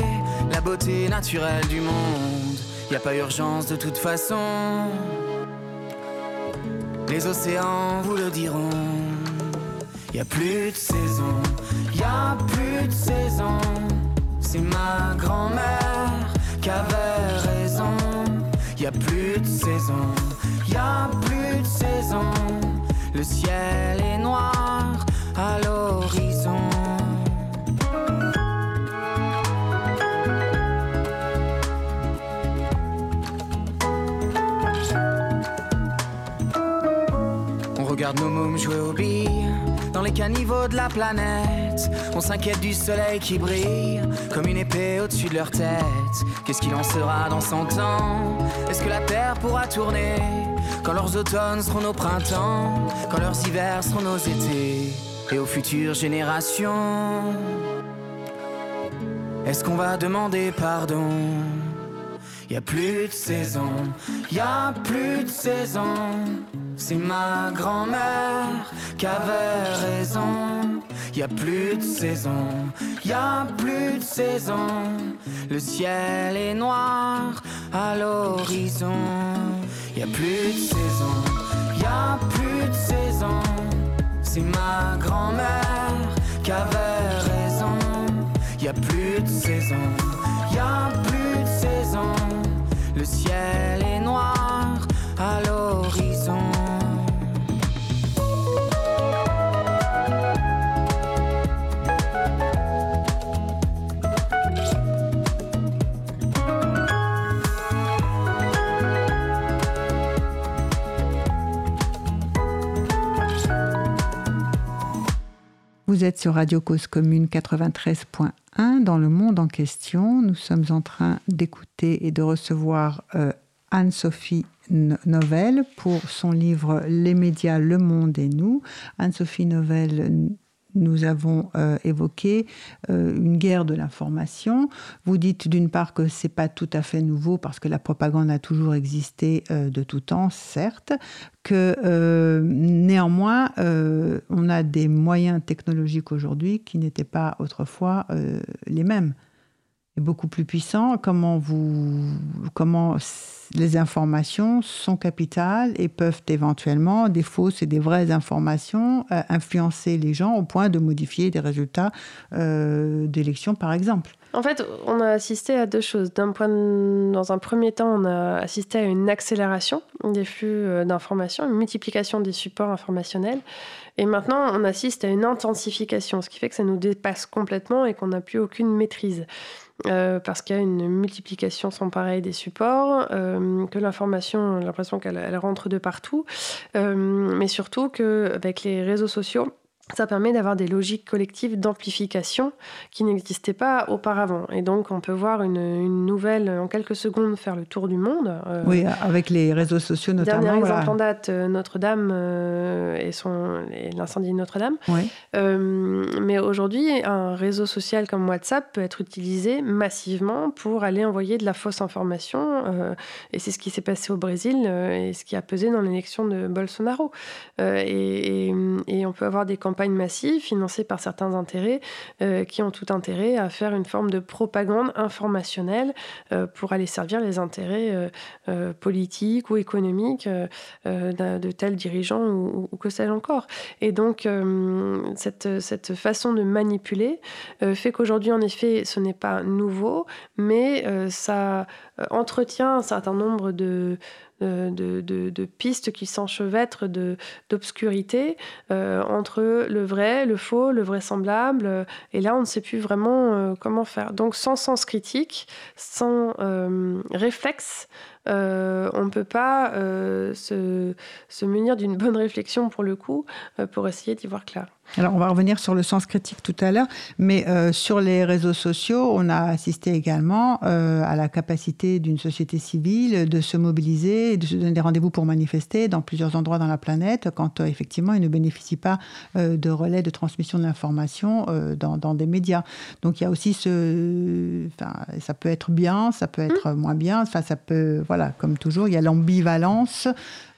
la beauté naturelle du monde. Y a pas urgence de toute façon. Les océans vous le diront. Y a plus de saison, y a plus de saison. C'est ma grand-mère qui avait raison. Y a plus de saison, y a plus de saison. Le ciel est noir à l'horizon. Regarde nos mômes jouer aux billes dans les caniveaux de la planète. On s'inquiète du soleil qui brille comme une épée au-dessus de leur tête. Qu'est-ce qu'il en sera dans 100 ans? Est-ce que la Terre pourra tourner quand leurs automnes seront nos printemps, quand leurs hivers seront nos étés? Et aux futures générations Est-ce qu'on va demander pardon? Y a plus de saison, y a plus de saison. C'est ma grand-mère qui avait raison. Y a plus de saison, y a plus de saison. Le ciel est noir à l'horizon. Y a plus de saison, y a plus de saison. C'est ma grand-mère qui avait raison. Y a plus de saison, y a plus de saison. Le ciel est noir à l'horizon. Vous êtes sur Radio Cause Commune 93.1 dans le monde en question. Nous sommes en train d'écouter et de recevoir euh, Anne-Sophie Novelle pour son livre Les médias, le monde et nous. Anne-Sophie Novelle, nous avons euh, évoqué euh, une guerre de l'information. Vous dites d'une part que c'est pas tout à fait nouveau parce que la propagande a toujours existé euh, de tout temps, certes, que néanmoins on a des moyens technologiques aujourd'hui qui n'étaient pas autrefois les mêmes et beaucoup plus puissants. Comment vous, comment les informations sont capitales et peuvent éventuellement, des fausses et des vraies informations, euh, influencer les gens au point de modifier des résultats euh, d'élections, par exemple. En fait, on a assisté à deux choses. Dans un premier temps, on a assisté à une accélération des flux euh, d'informations, une multiplication des supports informationnels. Et maintenant, on assiste à une intensification, ce qui fait que ça nous dépasse complètement et qu'on n'a plus aucune maîtrise. Euh, parce qu'il y a une multiplication sans pareil des supports, euh, que l'information, l'impression qu'elle elle rentre de partout, euh, mais surtout qu'avec les réseaux sociaux, ça permet d'avoir des logiques collectives d'amplification qui n'existaient pas auparavant. Et donc, on peut voir une, une nouvelle en quelques secondes faire le tour du monde. Euh, Oui, avec les réseaux sociaux notamment. Dernier exemple voilà. en date, euh, Notre-Dame euh, et, son- et l'incendie de Notre-Dame. Oui. Euh, mais aujourd'hui, un réseau social comme WhatsApp peut être utilisé massivement pour aller envoyer de la fausse information. et c'est ce qui s'est passé au Brésil et ce qui a pesé dans l'élection de Bolsonaro. Et, et- et on peut avoir des campagnes campagnes massives financées par certains intérêts qui ont tout intérêt à faire une forme de propagande informationnelle pour aller servir les intérêts politiques ou économiques de, tels dirigeants ou, que sais-je encore. Et donc, cette, cette façon de manipuler fait qu'aujourd'hui, en effet, ce n'est pas nouveau, mais ça entretient un certain nombre de, de, pistes qui s'enchevêtrent d'obscurité euh, entre le vrai, le faux, le vraisemblable. et là, on ne sait plus vraiment euh, comment faire. Donc, sans sens critique, sans euh, réflexe, on ne peut pas se, se, munir d'une bonne réflexion pour le coup, pour essayer d'y voir clair. Alors, on va revenir sur le sens critique tout à l'heure, mais euh, sur les réseaux sociaux, on a assisté également euh, à la capacité d'une société civile de se mobiliser, de se donner des rendez-vous pour manifester dans plusieurs endroits dans la planète, quand euh, effectivement, ils ne bénéficient pas de relais de transmission de l'information dans, dans, des médias. Donc, il y a aussi ce. Enfin, ça peut être bien, ça peut être mmh. moins bien, enfin, ça peut. Voilà, comme toujours, il y a l'ambivalence.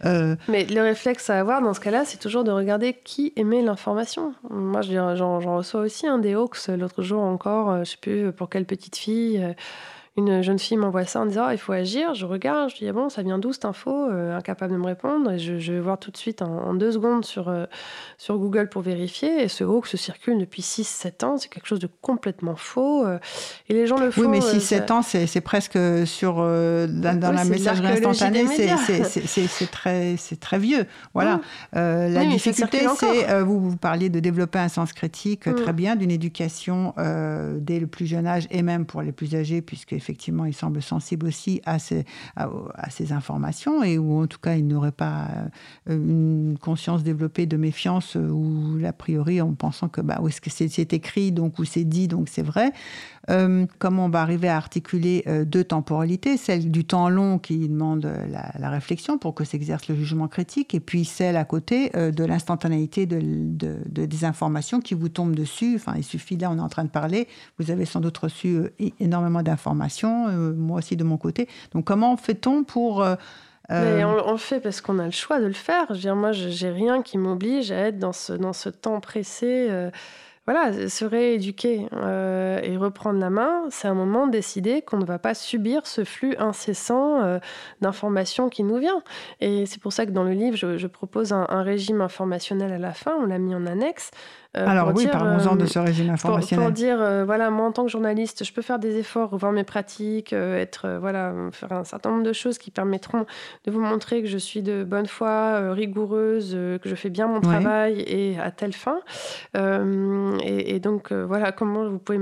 Mais le réflexe à avoir dans ce cas-là, c'est toujours de regarder qui émet l'information. Moi, j'en reçois aussi un des Hawks l'autre jour encore, euh, je sais plus pour quelle petite fille. Une jeune fille m'envoie ça en disant ah, il faut agir. Je regarde, je dis ah bon, ça vient d'où cette info euh, Incapable de me répondre. Et je, vais voir tout de suite en, deux secondes sur, euh, sur Google pour vérifier. Et ce hoax se circule depuis 6-7 ans. C'est quelque chose de complètement faux. Euh, et les gens le font. Oui, mais 6-7 ans, c'est presque sur. dans, la messagerie instantanée, c'est très, très vieux. Voilà. la difficulté, c'est. vous, vous parliez de développer un sens critique, très bien, d'une éducation dès le plus jeune âge et même pour les plus âgés, puisque effectivement, il semble sensible aussi à ces, à, ces informations et où, en tout cas, il n'aurait pas euh, une conscience développée de méfiance euh, ou, a priori, en pensant que, bah, où est-ce que c'est écrit, donc, ou c'est dit, donc c'est vrai. Euh, comment on va arriver à articuler deux temporalités, celle du temps long qui demande la, réflexion pour que s'exerce le jugement critique, et puis celle à côté de l'instantanéité de, de, des informations qui vous tombent dessus. Enfin, il suffit, là, on est en train de parler, vous avez sans doute reçu énormément d'informations euh, moi aussi de mon côté. Donc comment fait-on pour... Euh, euh, on, le fait parce qu'on a le choix de le faire. Je veux dire, moi, j'ai rien qui m'oblige à être dans ce temps pressé. Voilà, se rééduquer et reprendre la main, c'est un moment de décider qu'on ne va pas subir ce flux incessant d'informations qui nous vient. Et c'est pour ça que dans le livre, je, propose un, régime informationnel à la fin, on l'a mis en annexe, euh, Alors oui, parlons-en de ce régime informationnel. Pour, dire, euh, voilà, moi en tant que journaliste, je peux faire des efforts, revoir mes pratiques, euh, être, voilà, faire un certain nombre de choses qui permettront de vous montrer que je suis de bonne foi, rigoureuse, que je fais bien mon travail et à telle fin. Et, et, donc voilà, comment vous pouvez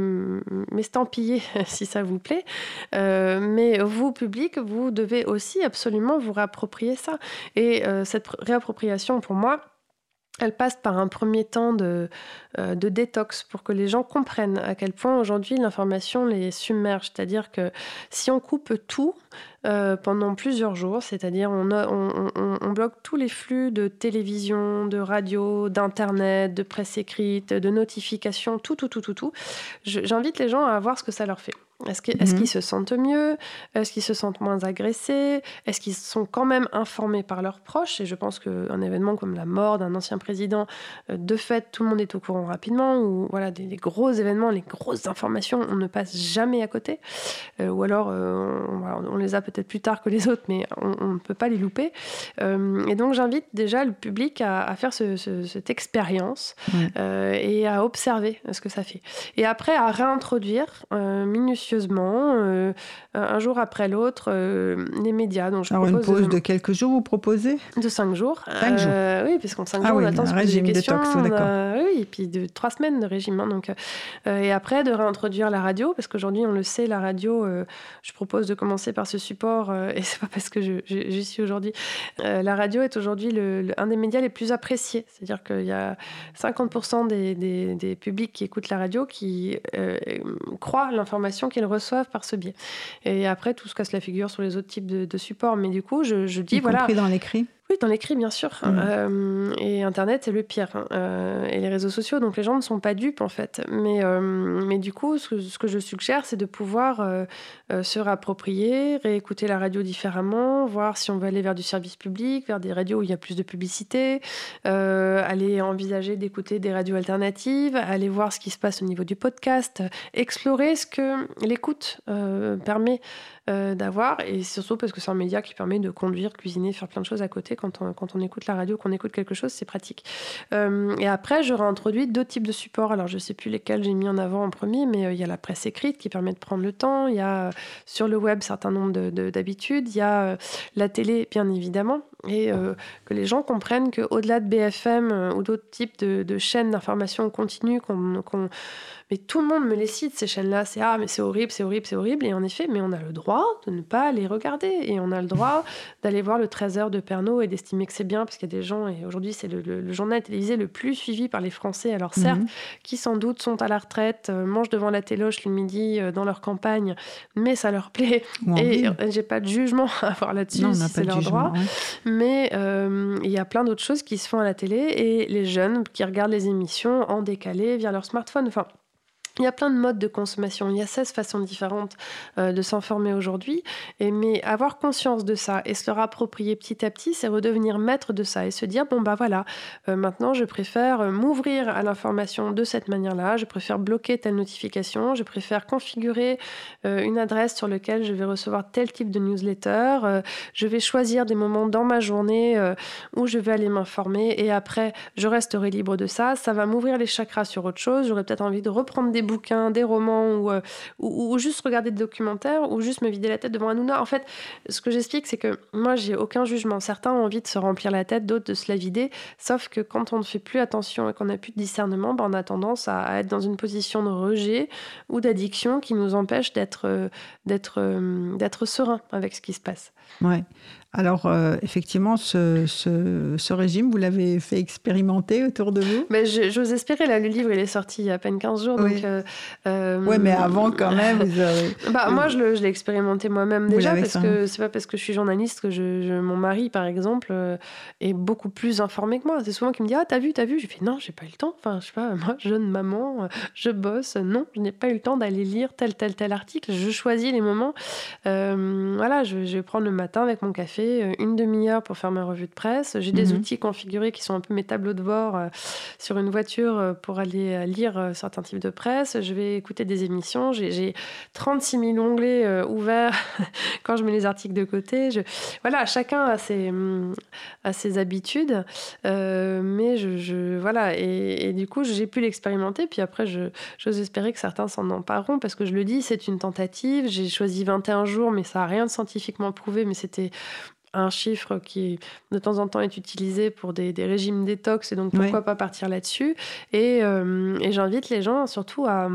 m'estampiller si ça vous plaît. mais vous, public, vous devez aussi absolument vous réapproprier ça. Et cette réappropriation, pour moi, elle passe par un premier temps de, euh, de, détox pour que les gens comprennent à quel point aujourd'hui l'information les submerge. C'est-à-dire que si on coupe tout euh, pendant plusieurs jours, c'est-à-dire on, on, bloque tous les flux de télévision, de radio, d'internet, de presse écrite, de notifications, tout, tout, tout, tout, tout, j'invite les gens à voir ce que ça leur fait. Est-ce qu'ils mhm. se sentent mieux? Est-ce qu'ils se sentent moins agressés? Est-ce qu'ils sont quand même informés par leurs proches? Et je pense qu'un événement comme la mort d'un ancien président, euh, de fait, tout le monde est au courant rapidement. Ou voilà, des, gros événements, les grosses informations, on ne passe jamais à côté. Euh, ou alors, euh, on, les a peut-être plus tard que les autres, mais on ne peut pas les louper. et donc, j'invite déjà le public à, faire cette expérience et à observer ce que ça fait. Et après, à réintroduire minutieusement euh, un jour après l'autre, euh, les médias. Donc je Alors une pause de quelques jours, vous proposez? De cinq jours. Cinq jours. Euh, oui, puisqu'en cinq ah jours, on attend un régime des questions. oui, et puis de trois semaines de régime. Hein, donc, et après, de réintroduire la radio, parce qu'aujourd'hui, on le sait, la radio, je propose de commencer par ce support, et c'est pas parce que j'y suis aujourd'hui. la radio est aujourd'hui le, un des médias les plus appréciés. C'est-à-dire qu'il y a 50% des, des, des, publics qui écoutent la radio qui croient l'information qu'ils reçoivent par ce biais. Et après, tout se casse la figure sur les autres types de, supports. Mais du coup, je, je dis, y voilà. compris dans l'écrit Oui, dans l'écrit, bien sûr. Mm. Euh, et Internet, c'est le pire. hein. Euh, et les réseaux sociaux, donc les gens ne sont pas dupes, en fait. Mais, euh, mais du coup, ce que, ce que je suggère, c'est de pouvoir se réapproprier, réécouter la radio différemment, voir si on veut aller vers du service public, vers des radios où il y a plus de publicité, aller envisager d'écouter des radios alternatives, aller voir ce qui se passe au niveau du podcast, explorer ce que l'écoute permet euh, d'avoir, et surtout parce que c'est un média qui permet de conduire, cuisiner, faire plein de choses à côté. Quand on, quand on écoute la radio, qu'on écoute quelque chose, c'est pratique. Euh, et après, j'aurais introduit d'autres types de supports. Alors, je sais plus lesquels j'ai mis en avant en premier, mais euh, il y a la presse écrite qui permet de prendre le temps. Il y a sur le web certain nombre de- de- d'habitudes. Il y a la télé, bien évidemment. Et euh, que les gens comprennent qu'au-delà de BFM euh, ou d'autres types de, de chaînes d'information continue qu'on qu'on- mais tout le monde me les cite, ces chaînes-là. C'est ah, mais c'est horrible, c'est horrible, c'est horrible. Et en effet, mais on a le droit de ne pas les regarder. Et on a le droit d'aller voir le 13h de Pernod et d'estimer que c'est bien, parce qu'il y a des gens, et aujourd'hui, c'est le, le- le journal télévisé le plus suivi par les Français. Alors, certes, Mhm. qui sans doute sont à la retraite, euh, mangent devant la téloche le midi dans leur campagne, mais ça leur plaît. Et j'ai pas de jugement à avoir là-dessus, si c'est leur jugement. droit. ouais. Mais euh, il y a plein d'autres choses qui se font à la télé et les jeunes qui regardent les émissions en décalé via leur smartphone. Enfin, il y a plein de modes de consommation, il y a 16 façons différentes euh, de s'informer aujourd'hui, mais avoir conscience de ça et se le rapproprier petit à petit, c'est redevenir maître de ça et se dire bon bah voilà, euh, maintenant je préfère euh, m'ouvrir à l'information de cette manière-là, je préfère bloquer telle notification, je préfère configurer une adresse sur laquelle je vais recevoir tel type de newsletter, je vais choisir des moments dans ma journée où je vais aller m'informer. Et après je resterai libre de ça. Ça va m'ouvrir les chakras sur autre chose. J'aurais peut-être envie de reprendre des bouquins, des romans ou, euh, ou, ou juste regarder des documentaires ou juste me vider la tête devant un Hanouna. En fait, ce que j'explique, c'est que moi j'ai aucun jugement. Certains ont envie de se remplir la tête, d'autres de se la vider. Sauf que quand on ne fait plus attention et qu'on n'a plus de discernement, ben, on a tendance à, à être dans une position de rejet ou d'addiction qui nous empêche d'être euh, d'être euh, d'être serein avec ce qui se passe. Ouais. Alors, euh, effectivement, ce, ce- ce régime, vous l'avez fait expérimenter autour de vous? Mais j'ose espérer, là, le livre, il est sorti il y a à peine 15 jours. Oui. Donc, euh, euh, mais avant, quand même, vous avez... Bah, moi, je l'ai expérimenté moi-même déjà, parce que c'est pas parce que je suis journaliste que je, je- mon mari, par exemple, est beaucoup plus informé que moi. C'est souvent qu'il me dit Ah, t'as vu, t'as vu? Je fais Non, j'ai pas eu le temps. Enfin, je sais pas, moi, jeune maman, je bosse. Non, je n'ai pas eu le temps d'aller lire tel, tel, tel article. Je choisis les moments. Euh, voilà, je, je vais prendre le matin avec mon café, euh, une demi-heure pour faire ma revue de presse. J'ai des Mhm. outils configurés qui sont un peu mes tableaux de bord euh, sur une voiture euh, pour aller lire certains types de presse. Je vais écouter des émissions. J'ai- J'ai 36 000 onglets ouverts quand je mets les articles de côté. Je... Voilà, chacun a ses, a ses habitudes. Euh, mais je, je- voilà, et, et du coup, j'ai pu l'expérimenter. Puis après, j'ose espérer que certains s'en empareront parce que je le dis, c'est une tentative. J'ai choisi 21 jours, mais ça n'a rien de scientifiquement prouvé. Mais c'était un chiffre qui de temps en temps est utilisé pour des, des régimes détox et donc pourquoi pas partir là-dessus. Et, euh, et j'invite les gens surtout à,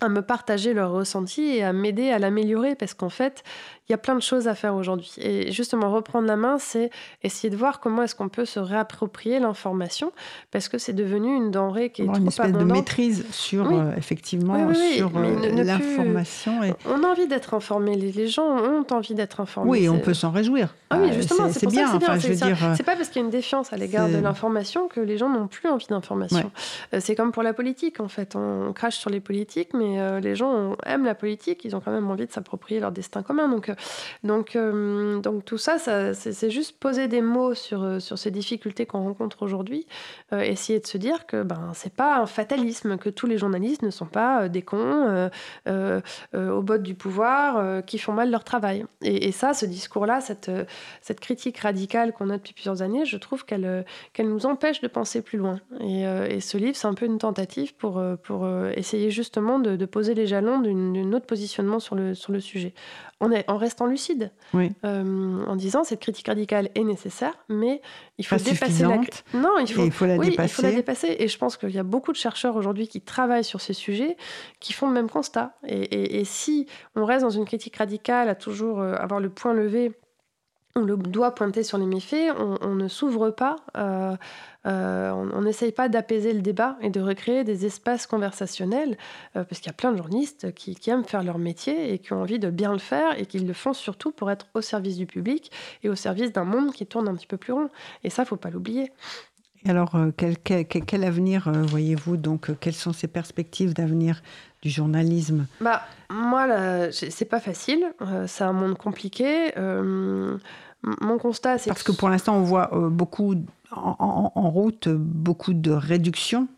à me partager leur ressenti et à m'aider à l'améliorer parce qu'en fait il y a plein de choses à faire aujourd'hui et justement reprendre la main c'est essayer de voir comment est-ce qu'on peut se réapproprier l'information parce que c'est devenu une denrée qui est Avoir une trop espèce de maîtrise sur, Oui. euh, effectivement, Oui, oui, oui, sur euh, l'information. Et... on a envie d'être informé les, les gens ont envie d'être informés Oui, on peut s'en réjouir. Ah oui, Euh, justement, c'est bien. c'est. Enfin, dire, pas parce qu'il y a une défiance à l'égard de l'information que les gens n'ont plus envie d'information. Euh, C'est comme pour la politique, en fait. On crache sur les politiques, mais euh, les gens aiment la politique, ils ont quand même envie de s'approprier leur destin commun. Donc, donc, euh, donc tout ça, c'est juste poser des mots sur, euh, sur ces difficultés qu'on rencontre aujourd'hui, euh, essayer de se dire que ben, c'est pas un fatalisme, que tous les journalistes ne sont pas des cons euh, euh, euh, au bout du pouvoir qui font mal leur travail. Et, ça, ce discours-là, cette, cette critique radicale qu'on a depuis plusieurs années, je trouve qu'elle qu'elle nous empêche de penser plus loin. Et, ce livre, c'est un peu une tentative pour, pour essayer justement de, poser les jalons d'une autre positionnement sur le, sur le sujet. On est, en restant lucide, Oui. euh, en disant cette critique radicale est nécessaire, mais il faut Pas dépasser la... Non, il faut, et il faut la oui, dépasser. il faut la dépasser. Et je pense qu'il y a beaucoup de chercheurs aujourd'hui qui travaillent sur ces sujets, qui font le même constat. Et, et- et si on reste dans une critique radicale, à toujours euh, avoir le point levé on le doit pointer sur les méfaits, on, ne s'ouvre pas, euh, euh, on n'essaye pas d'apaiser le débat et de recréer des espaces conversationnels, euh, parce qu'il y a plein de journalistes qui, aiment faire leur métier et qui ont envie de bien le faire et qui le font surtout pour être au service du public et au service d'un monde qui tourne un petit peu plus rond. Et ça, faut pas l'oublier. Alors, quel, quel, avenir voyez-vous Donc, quelles sont ces perspectives d'avenir du journalisme? Bah, moi, c'est pas facile. c'est un monde compliqué mon constat, c'est parce que pour l'instant, on voit euh, beaucoup en, route beaucoup de réduction.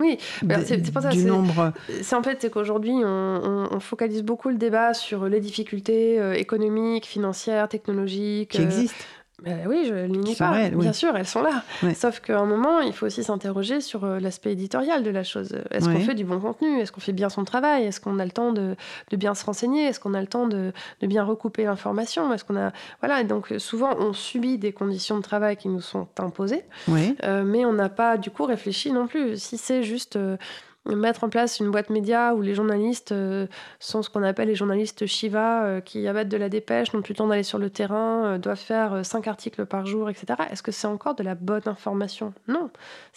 Oui, c'est pour ça. Du nombre. C'est en fait, c'est qu'aujourd'hui, on, focalise beaucoup le débat sur les difficultés euh, économiques, financières, technologiques. Qui existent. Ben oui, je ne pas. Bien sûr, elles sont là. Sauf qu'à un moment, il faut aussi s'interroger sur euh, l'aspect éditorial de la chose. Est-ce qu'on fait du bon contenu? Est-ce qu'on fait bien son travail? Est-ce qu'on a le temps de, bien se renseigner? Est-ce qu'on a le temps de, bien recouper l'information? Est-ce qu'on a voilà Donc souvent, on subit des conditions de travail qui nous sont imposées, euh, mais on n'a pas du coup réfléchi non plus. Si c'est juste euh, mettre en place une boîte média où les journalistes euh, sont ce qu'on appelle les journalistes Shiva, euh, qui abattent de la dépêche, n'ont plus le temps d'aller sur le terrain, euh, doivent faire cinq articles par jour, etc. Est-ce que c'est encore de la bonne information? Non.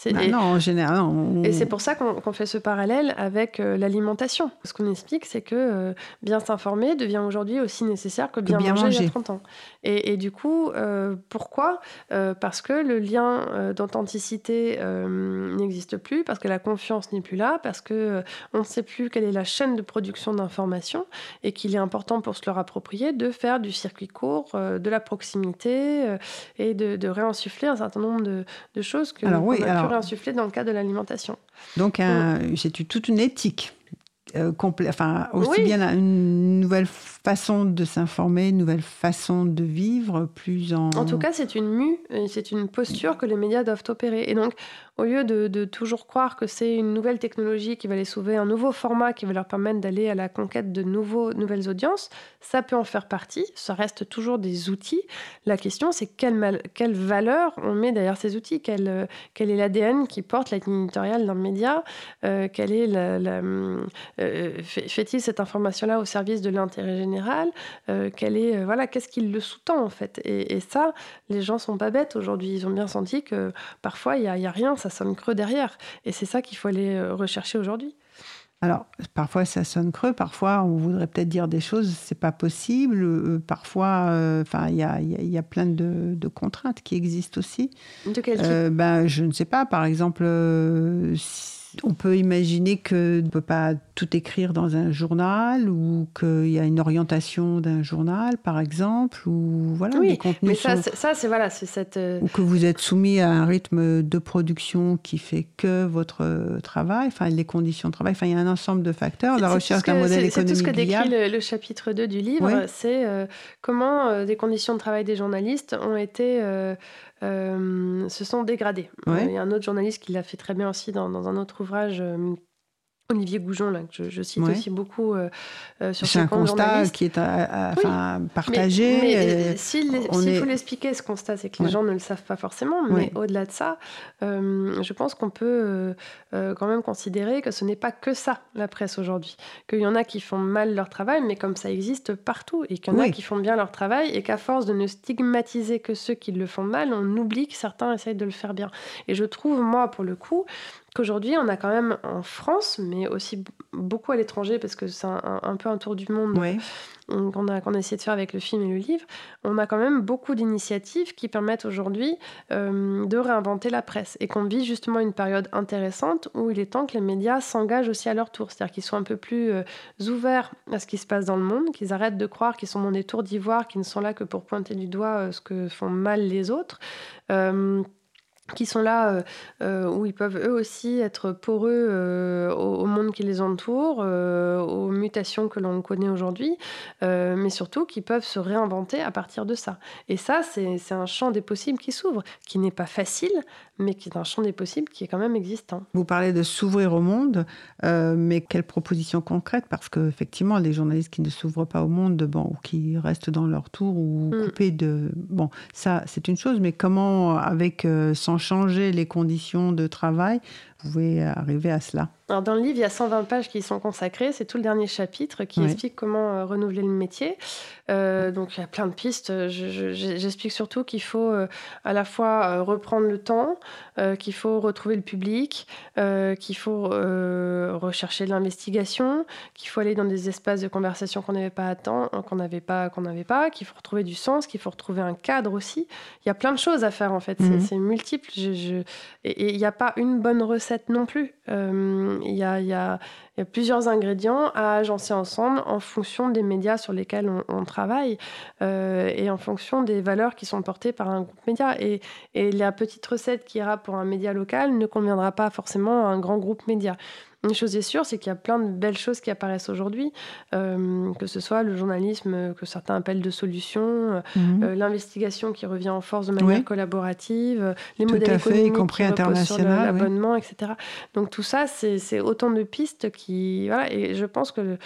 Bah non, en général. Et c'est pour ça qu'on fait ce parallèle avec l'alimentation. Ce qu'on explique, c'est que bien s'informer devient aujourd'hui aussi nécessaire que bien, manger, il y a 30 ans. Et, et du coup, pourquoi? Parce que le lien d'authenticité n'existe plus, parce que la confiance n'est plus là, parce que euh, on ne sait plus quelle est la chaîne de production d'informations et qu'il est important pour se leur approprier de faire du circuit court, euh, de la proximité euh, et de, réinsuffler un certain nombre de, choses que alors, oui, a pu réinsuffler dans le cas de l'alimentation. Donc, j'ai toute une éthique. enfin, aussi bien une nouvelle façon de s'informer, une nouvelle façon de vivre, plus en... En tout cas, c'est une mue, c'est une posture que les médias doivent opérer. Et donc, au lieu de, toujours croire que c'est une nouvelle technologie qui va les sauver, un nouveau format qui va leur permettre d'aller à la conquête de nouveaux, nouvelles audiences, ça peut en faire partie, ça reste toujours des outils. La question, c'est quelle, valeur on met derrière ces outils, quel, euh, quel est l'ADN qui porte la ligne d'un média, euh, quelle est la, euh, fait-il cette information-là au service de l'intérêt général, quel est, voilà, qu'est-ce qu'il le sous-tend en fait? Et, ça, les gens sont pas bêtes aujourd'hui, ils ont bien senti que parfois il n'y a, a rien, sonne creux derrière. Et c'est ça qu'il faut aller euh, rechercher aujourd'hui. Alors, parfois ça sonne creux, parfois on voudrait peut-être dire des choses, c'est pas possible. Euh, parfois, euh, enfin, il y a, y a, plein de, contraintes qui existent aussi. De quel type? Ben, Je ne sais pas, par exemple, si on peut imaginer qu'on ne peut pas tout écrire dans un journal ou qu'il y a une orientation d'un journal, par exemple, ou voilà, oui, des contenus. Mais ça, c'est voilà, c'est cette. Euh, ou que vous êtes soumis à un rythme de production qui fait que votre travail, enfin les conditions de travail, enfin il y a un ensemble de facteurs. La recherche d'un modèle économique. C'est tout ce que décrit le, chapitre 2 du livre, c'est euh, comment euh, des conditions de travail des journalistes ont été euh, se sont dégradés. Il y a un autre journaliste qui l'a fait très bien aussi dans, dans un autre ouvrage euh, Olivier Goujon, là, que je, cite aussi beaucoup euh, euh sur C'est un constat qui est enfin, partagé. Mais, euh, s'il faut l'expliquer, ce constat, c'est que les gens ne le savent pas forcément. Mais au-delà de ça, euh, je pense qu'on peut quand même considérer que ce n'est pas que ça, la presse aujourd'hui. Qu'il y en a qui font mal leur travail, mais comme ça existe partout. Et qu'il y en a qui font bien leur travail, et qu'à force de ne stigmatiser que ceux qui le font mal, on oublie que certains essayent de le faire bien. Et je trouve, moi, pour le coup, qu'aujourd'hui, on a quand même en France, mais aussi beaucoup à l'étranger, parce que c'est un, peu un tour du monde qu'on a, qu'on a essayé de faire avec le film et le livre, on a quand même beaucoup d'initiatives qui permettent aujourd'hui euh, de réinventer la presse et qu'on vit justement une période intéressante où il est temps que les médias s'engagent aussi à leur tour, c'est-à-dire qu'ils soient un peu plus euh, ouverts à ce qui se passe dans le monde, qu'ils arrêtent de croire qu'ils sont dans des tours d'ivoire, qu'ils ne sont là que pour pointer du doigt euh, ce que font mal les autres qui sont là, euh, euh, où ils peuvent eux aussi être poreux euh, au, monde qui les entoure, aux mutations que l'on connaît aujourd'hui, mais surtout qui peuvent se réinventer à partir de ça. Et ça, c'est un champ des possibles qui s'ouvre, qui n'est pas facile, mais qui est un champ des possibles qui est quand même existant. Vous parlez de s'ouvrir au monde, mais quelles propositions concrètes? Parce qu'effectivement, les journalistes qui ne s'ouvrent pas au monde, bon, ou qui restent dans leur tour ou mm. coupés de... Bon, ça, c'est une chose, mais comment, avec sans changer les conditions de travail, pouvez arriver à cela Alors dans le livre, il y a 120 pages qui y sont consacrées. C'est tout le dernier chapitre qui Oui. explique comment euh, renouveler le métier. Euh, donc il y a plein de pistes. Je- je- J'explique surtout qu'il faut euh, à la fois reprendre le temps, qu'il faut retrouver le public, qu'il faut rechercher de l'investigation, qu'il faut aller dans des espaces de conversation qu'on n'avait pas à temps, qu'on n'avait pas, qu'on n'avait pas, qu'il faut retrouver du sens, qu'il faut retrouver un cadre aussi. Il y a plein de choses à faire en fait. C'est- Mhm. C'est multiple. Je- et il n'y a pas une bonne recette non plus. Euh, Il y, a, plusieurs ingrédients à agencer ensemble en fonction des médias sur lesquels on, travaille euh, et en fonction des valeurs qui sont portées par un groupe média. Et la petite recette qui ira pour un média local ne conviendra pas forcément à un grand groupe média. Une chose est sûre, c'est qu'il y a plein de belles choses qui apparaissent aujourd'hui, euh, que ce soit le journalisme que certains appellent de solution, Mhm. euh, l'investigation qui revient en force de manière Oui. collaborative, les Tout modèles à fait, y compris international, oui. l'abonnement, etc. Donc tout ça, c'est autant de pistes qui... Voilà, et je pense que... le-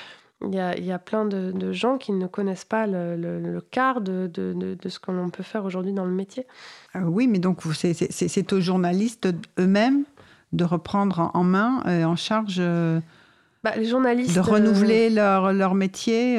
il y, a, il y a plein de, de gens qui ne connaissent pas le, le- le quart de, de- de- ce que l'on peut faire aujourd'hui dans le métier. Ah oui, mais donc c'est aux journalistes eux-mêmes de reprendre en- main, euh, en charge, euh, Bah, les journalistes... de euh, renouveler leur, leur métier.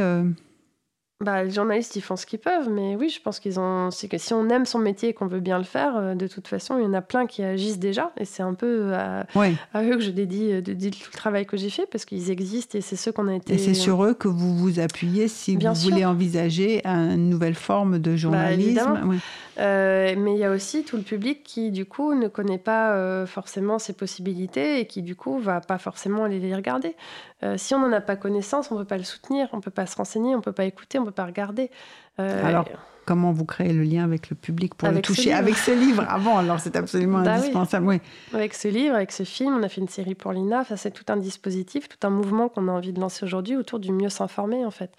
Euh. Bah, les journalistes, ils font ce qu'ils peuvent, mais oui, je pense qu'ils ont. C'est que si on aime son métier et qu'on veut bien le faire, euh, de toute façon, il y en a plein qui agissent déjà, et c'est un peu à, Ouais. à eux que je dédie, euh, dédie tout le travail que j'ai fait, parce qu'ils existent et c'est ceux qu'on a été. Et c'est sur eux que vous vous appuyez si Bien vous sûr. voulez envisager une nouvelle forme de journalisme. Oui. Euh, mais il y a aussi tout le public qui, du coup, ne connaît pas euh, forcément ses possibilités et qui, du coup, va pas forcément aller les regarder. Euh, si on n'en a pas connaissance, on peut pas le soutenir, on peut pas se renseigner, on peut pas écouter, on peut pas regarder. Euh, Alors, Comment vous créez le lien avec le public pour le toucher avec ce livre avant Alors c'est absolument Bah indispensable. Oui. Avec ce livre, avec ce film, on a fait une série pour l'INA. Enfin, c'est tout un dispositif, tout un mouvement qu'on a envie de lancer aujourd'hui autour du mieux s'informer, en fait.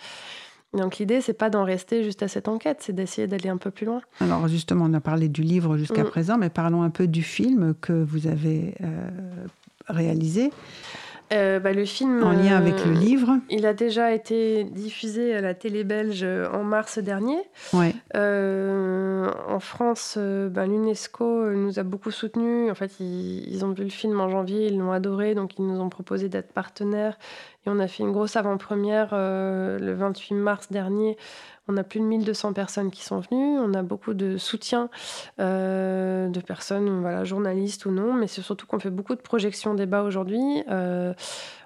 Donc l'idée, c'est pas d'en rester juste à cette enquête, c'est d'essayer d'aller un peu plus loin. Alors justement, on a parlé du livre jusqu'à Mm. présent, mais parlons un peu du film que vous avez euh, réalisé Euh, bah, le film. en lien euh, avec le livre. Il a déjà été diffusé à la télé belge en mars dernier. Ouais. Euh, en France, euh, ben, l'UNESCO nous a beaucoup soutenus. En fait, ils, ils ont vu le film en janvier, ils l'ont adoré, donc ils nous ont proposé d'être partenaires. Et on a fait une grosse avant-première euh, le 28 mars dernier. On a plus de 1200 personnes qui sont venues. On a beaucoup de soutien euh, de personnes, voilà, journalistes ou non. Mais c'est surtout qu'on fait beaucoup de projections débats aujourd'hui. euh,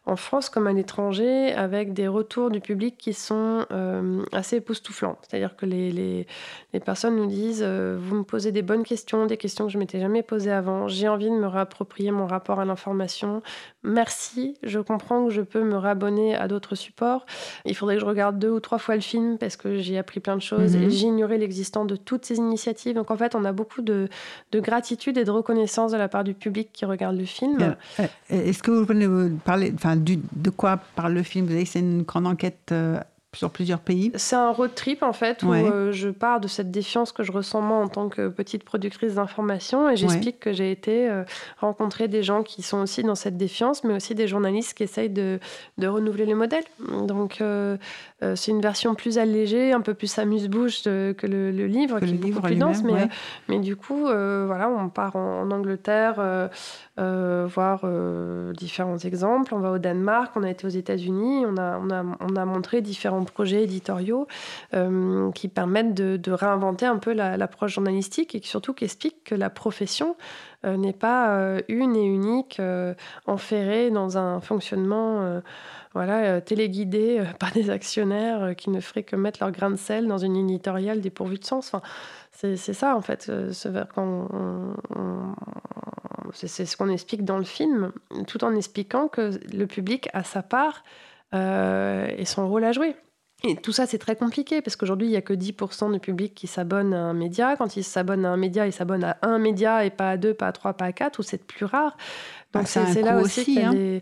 en France comme à l'étranger, avec des retours du public qui sont euh, assez époustouflants. C'est-à-dire que les, les, les personnes nous disent euh, Vous me posez des bonnes questions, des questions que je m'étais jamais posées avant. J'ai envie de me réapproprier mon rapport à l'information. Merci, je comprends que je peux me réabonner à d'autres supports. Il faudrait que je regarde deux ou trois fois le film parce que j'ai appris plein de choses Mhm. et j'ai ignoré l'existence de toutes ces initiatives. Donc en fait, on a beaucoup de, de gratitude et de reconnaissance de la part du public qui regarde le film. Euh, Est-ce que vous nous parler, de quoi parle le film? Vous que c'est une grande enquête euh, sur plusieurs pays. C'est un road trip en fait où Ouais. euh, je pars de cette défiance que je ressens moi en tant que petite productrice d'information et j'explique que j'ai été euh, rencontrer des gens qui sont aussi dans cette défiance, mais aussi des journalistes qui essayent de, de renouveler les modèles. Donc euh, euh, c'est une version plus allégée, un peu plus amuse-bouche que le, le livre, Que qui le est beaucoup plus dense, mais ouais. mais du coup, voilà, on part en, en Angleterre voir différents exemples. On va au Danemark, on a été aux États-Unis, on a, on, a, on a montré différents projets éditoriaux euh, qui permettent de, réinventer un peu la- l'approche journalistique et surtout qui expliquent que la profession euh, n'est pas euh, une et unique, enferrée dans un fonctionnement. voilà, téléguidé par des actionnaires qui ne feraient que mettre leur grain de sel dans une éditoriale dépourvue de sens. Enfin, c'est ça, en fait, c'est ce qu'on explique dans le film, tout en expliquant que le public a sa part et son rôle à jouer. Et tout ça, c'est très compliqué parce qu'aujourd'hui, il n'y a que 10% du public qui s'abonne à un média. Quand il s'abonne à un média, il s'abonne à un média et pas à deux, pas à trois, pas à quatre, ou c'est plus rare. Bah, Donc c'est là aussi, hein. des-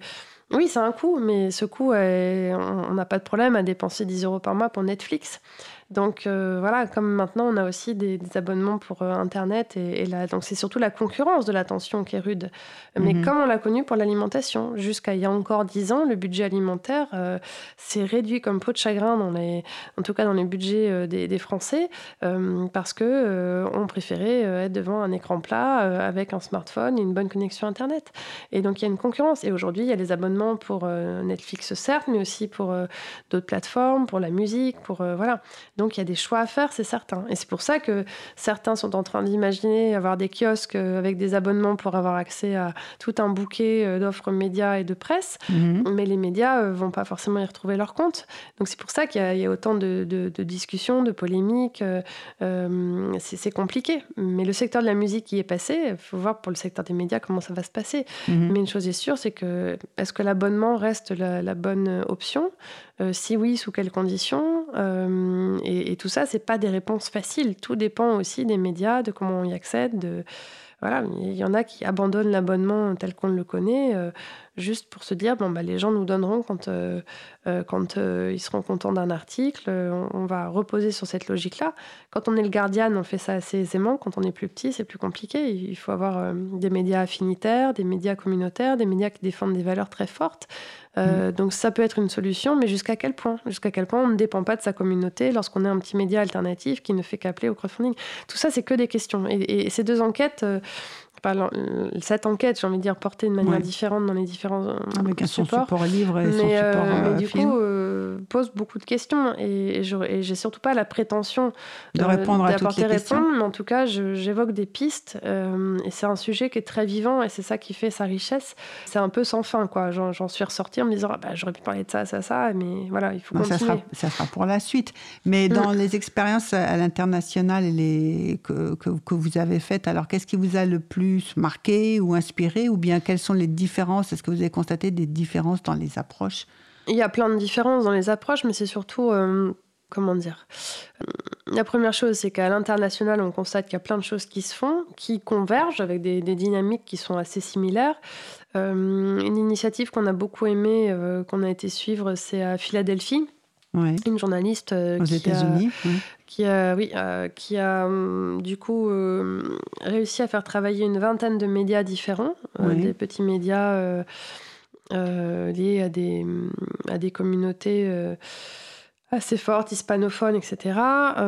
Oui, c'est un coût, mais ce coût, est- on n'a pas de problème à dépenser 10 euros par mois pour Netflix. Donc voilà, comme maintenant on a aussi des, abonnements pour Internet et, là, donc c'est surtout la concurrence de l'attention qui est rude. Mais mhm. comme on l'a connu pour l'alimentation, jusqu'à il y a encore dix ans, le budget alimentaire s'est réduit comme peau de chagrin dans les, en tout cas dans les budgets des, des Français, parce que on préférait être devant un écran plat avec un smartphone et une bonne connexion Internet. Et donc il y a une concurrence. Et aujourd'hui, il y a les abonnements pour Netflix certes, mais aussi pour d'autres plateformes, pour la musique, pour euh, voilà. Donc il y a des choix à faire, c'est certain. Et c'est pour ça que certains sont en train d'imaginer avoir des kiosques euh, avec des abonnements pour avoir accès à tout un bouquet euh, d'offres médias et de presse. Mhm. Mais les médias vont pas forcément y retrouver leur compte. Donc c'est pour ça qu'il y, a autant de, discussions, de polémiques. c'est compliqué. Mais le secteur de la musique y est passé. Il faut voir pour le secteur des médias comment ça va se passer. Mhm. Mais une chose est sûre, c'est que est-ce que l'abonnement reste la, la bonne option? Euh, si oui, sous quelles conditions euh, et, tout ça, c'est pas des réponses faciles. Tout dépend aussi des médias, de comment on y accède. De... Voilà, il y en a qui abandonnent l'abonnement tel qu'on le connaît, euh, juste pour se dire bon bah les gens nous donneront quand quand ils seront contents d'un article. On, va reposer sur cette logique-là. Quand on est le Guardian, on fait ça assez aisément. Quand on est plus petit, c'est plus compliqué. Il faut avoir des médias affinitaires, des médias communautaires, des médias qui défendent des valeurs très fortes. Euh, mm. Donc ça peut être une solution, mais jusqu'à quel point? Jusqu'à quel point on ne dépend pas de sa communauté lorsqu'on est un petit média alternatif qui ne fait qu'appeler au crowdfunding? Tout ça, c'est que des questions. Et, ces deux enquêtes, euh, cette enquête, j'ai envie de dire, portée de manière différente dans les différents euh, Avec supports. support livre et mais, son support mais du coup, pose beaucoup de questions et, et j'ai surtout pas la prétention de répondre à toutes les questions. mais en tout cas, j'évoque des pistes et c'est un sujet qui est très vivant et c'est ça qui fait sa richesse. C'est un peu sans fin, quoi. J'en suis ressortie en me disant, ah, bah, j'aurais pu parler de ça, ça, ça, mais voilà, il faut continuer. Ça sera, ça sera, pour la suite. Mais dans mm. les expériences à l'international les, que, que, que vous avez faites, alors qu'est-ce qui vous a le plus marqué ou inspiré Ou bien quelles sont les différences? Est-ce que vous avez constaté des différences dans les approches? Il y a plein de différences dans les approches, mais c'est surtout... Euh, comment dire? La première chose, c'est qu'à l'international, on constate qu'il y a plein de choses qui se font, qui convergent avec des, dynamiques qui sont assez similaires. Euh, une initiative qu'on a beaucoup aimée, euh, qu'on a été suivre, c'est à Philadelphie. Une journaliste aux États-Unis, qui a, oui, euh, qui a hum, du coup euh, réussi à faire travailler une vingtaine de médias différents, euh, des petits médias liés à des, hum, à des communautés assez fortes, hispanophones, etc.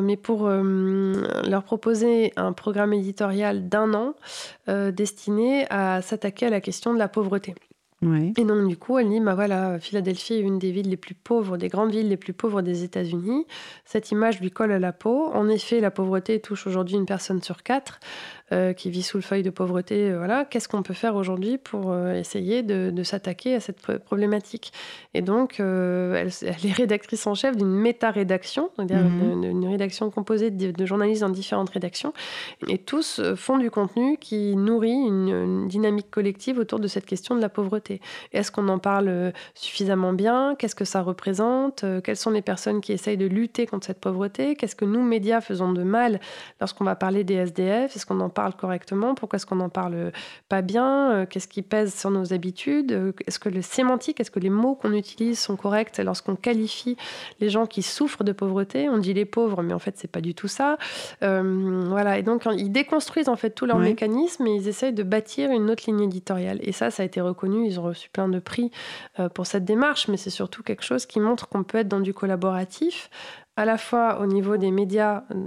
mais pour leur proposer un programme éditorial d'un an destiné à s'attaquer à la question de la pauvreté. Et donc, du coup, elle dit bah voilà, Philadelphie est une des villes les plus pauvres, des grandes villes les plus pauvres des États-Unis. Cette image lui colle à la peau. En effet, la pauvreté touche aujourd'hui une personne sur quatre. Euh, qui vit sous le feuille de pauvreté. Euh, voilà, qu'est-ce qu'on peut faire aujourd'hui pour euh, essayer de, s'attaquer à cette problématique? Et donc, elle, est rédactrice en chef d'une méta-rédaction, c'est-à-dire mhm. une, rédaction composée de, journalistes dans différentes rédactions, et tous font du contenu qui nourrit une, dynamique collective autour de cette question de la pauvreté. Est-ce qu'on en parle suffisamment bien? Qu'est-ce que ça représente? Quelles sont les personnes qui essayent de lutter contre cette pauvreté? Qu'est-ce que nous, médias, faisons de mal lorsqu'on va parler des SDF Est-ce qu'on en parle parle correctement Pourquoi est-ce qu'on n'en parle pas bien euh, Qu'est-ce qui pèse sur nos habitudes euh, Est-ce que le sémantique, est-ce que les mots qu'on utilise sont corrects lorsqu'on qualifie les gens qui souffrent de pauvreté? On dit les pauvres, mais en fait, c'est pas du tout ça. Euh, voilà. Et donc, ils déconstruisent en fait tous leurs mécanismes et ils essayent de bâtir une autre ligne éditoriale. Et ça, ça a été reconnu. Ils ont reçu plein de prix pour cette démarche, mais c'est surtout quelque chose qui montre qu'on peut être dans du collaboratif, à la fois au niveau des médias, euh,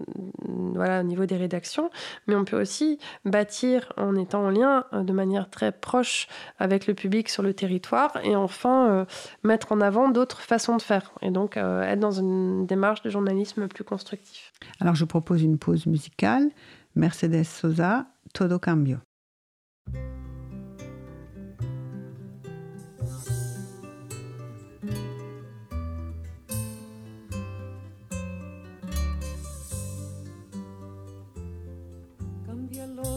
voilà, au niveau des rédactions, mais on peut aussi bâtir en étant en lien euh, de manière très proche avec le public sur le territoire et enfin euh, mettre en avant d'autres façons de faire et donc être dans une démarche de journalisme plus constructif. Alors je propose une pause musicale. Mercedes Sosa, Todo Cambio.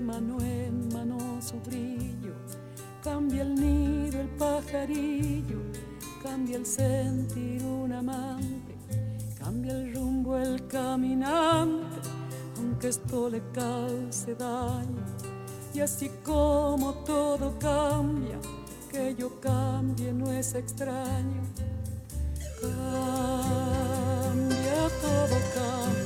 mano en mano su brillo. Cambia el nido, el pajarillo. Cambia el sentir un amante. Cambia el rumbo, el caminante. Aunque esto le cause daño. Y así como todo cambia, que yo cambie no es extraño. Cambia todo cambia.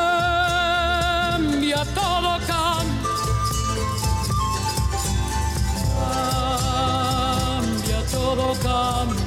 todo, cambia. Cambia todo. Cambia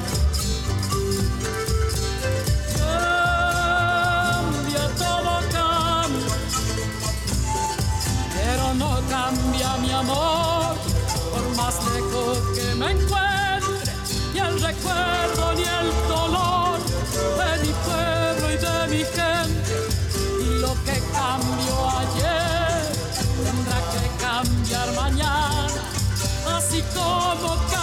como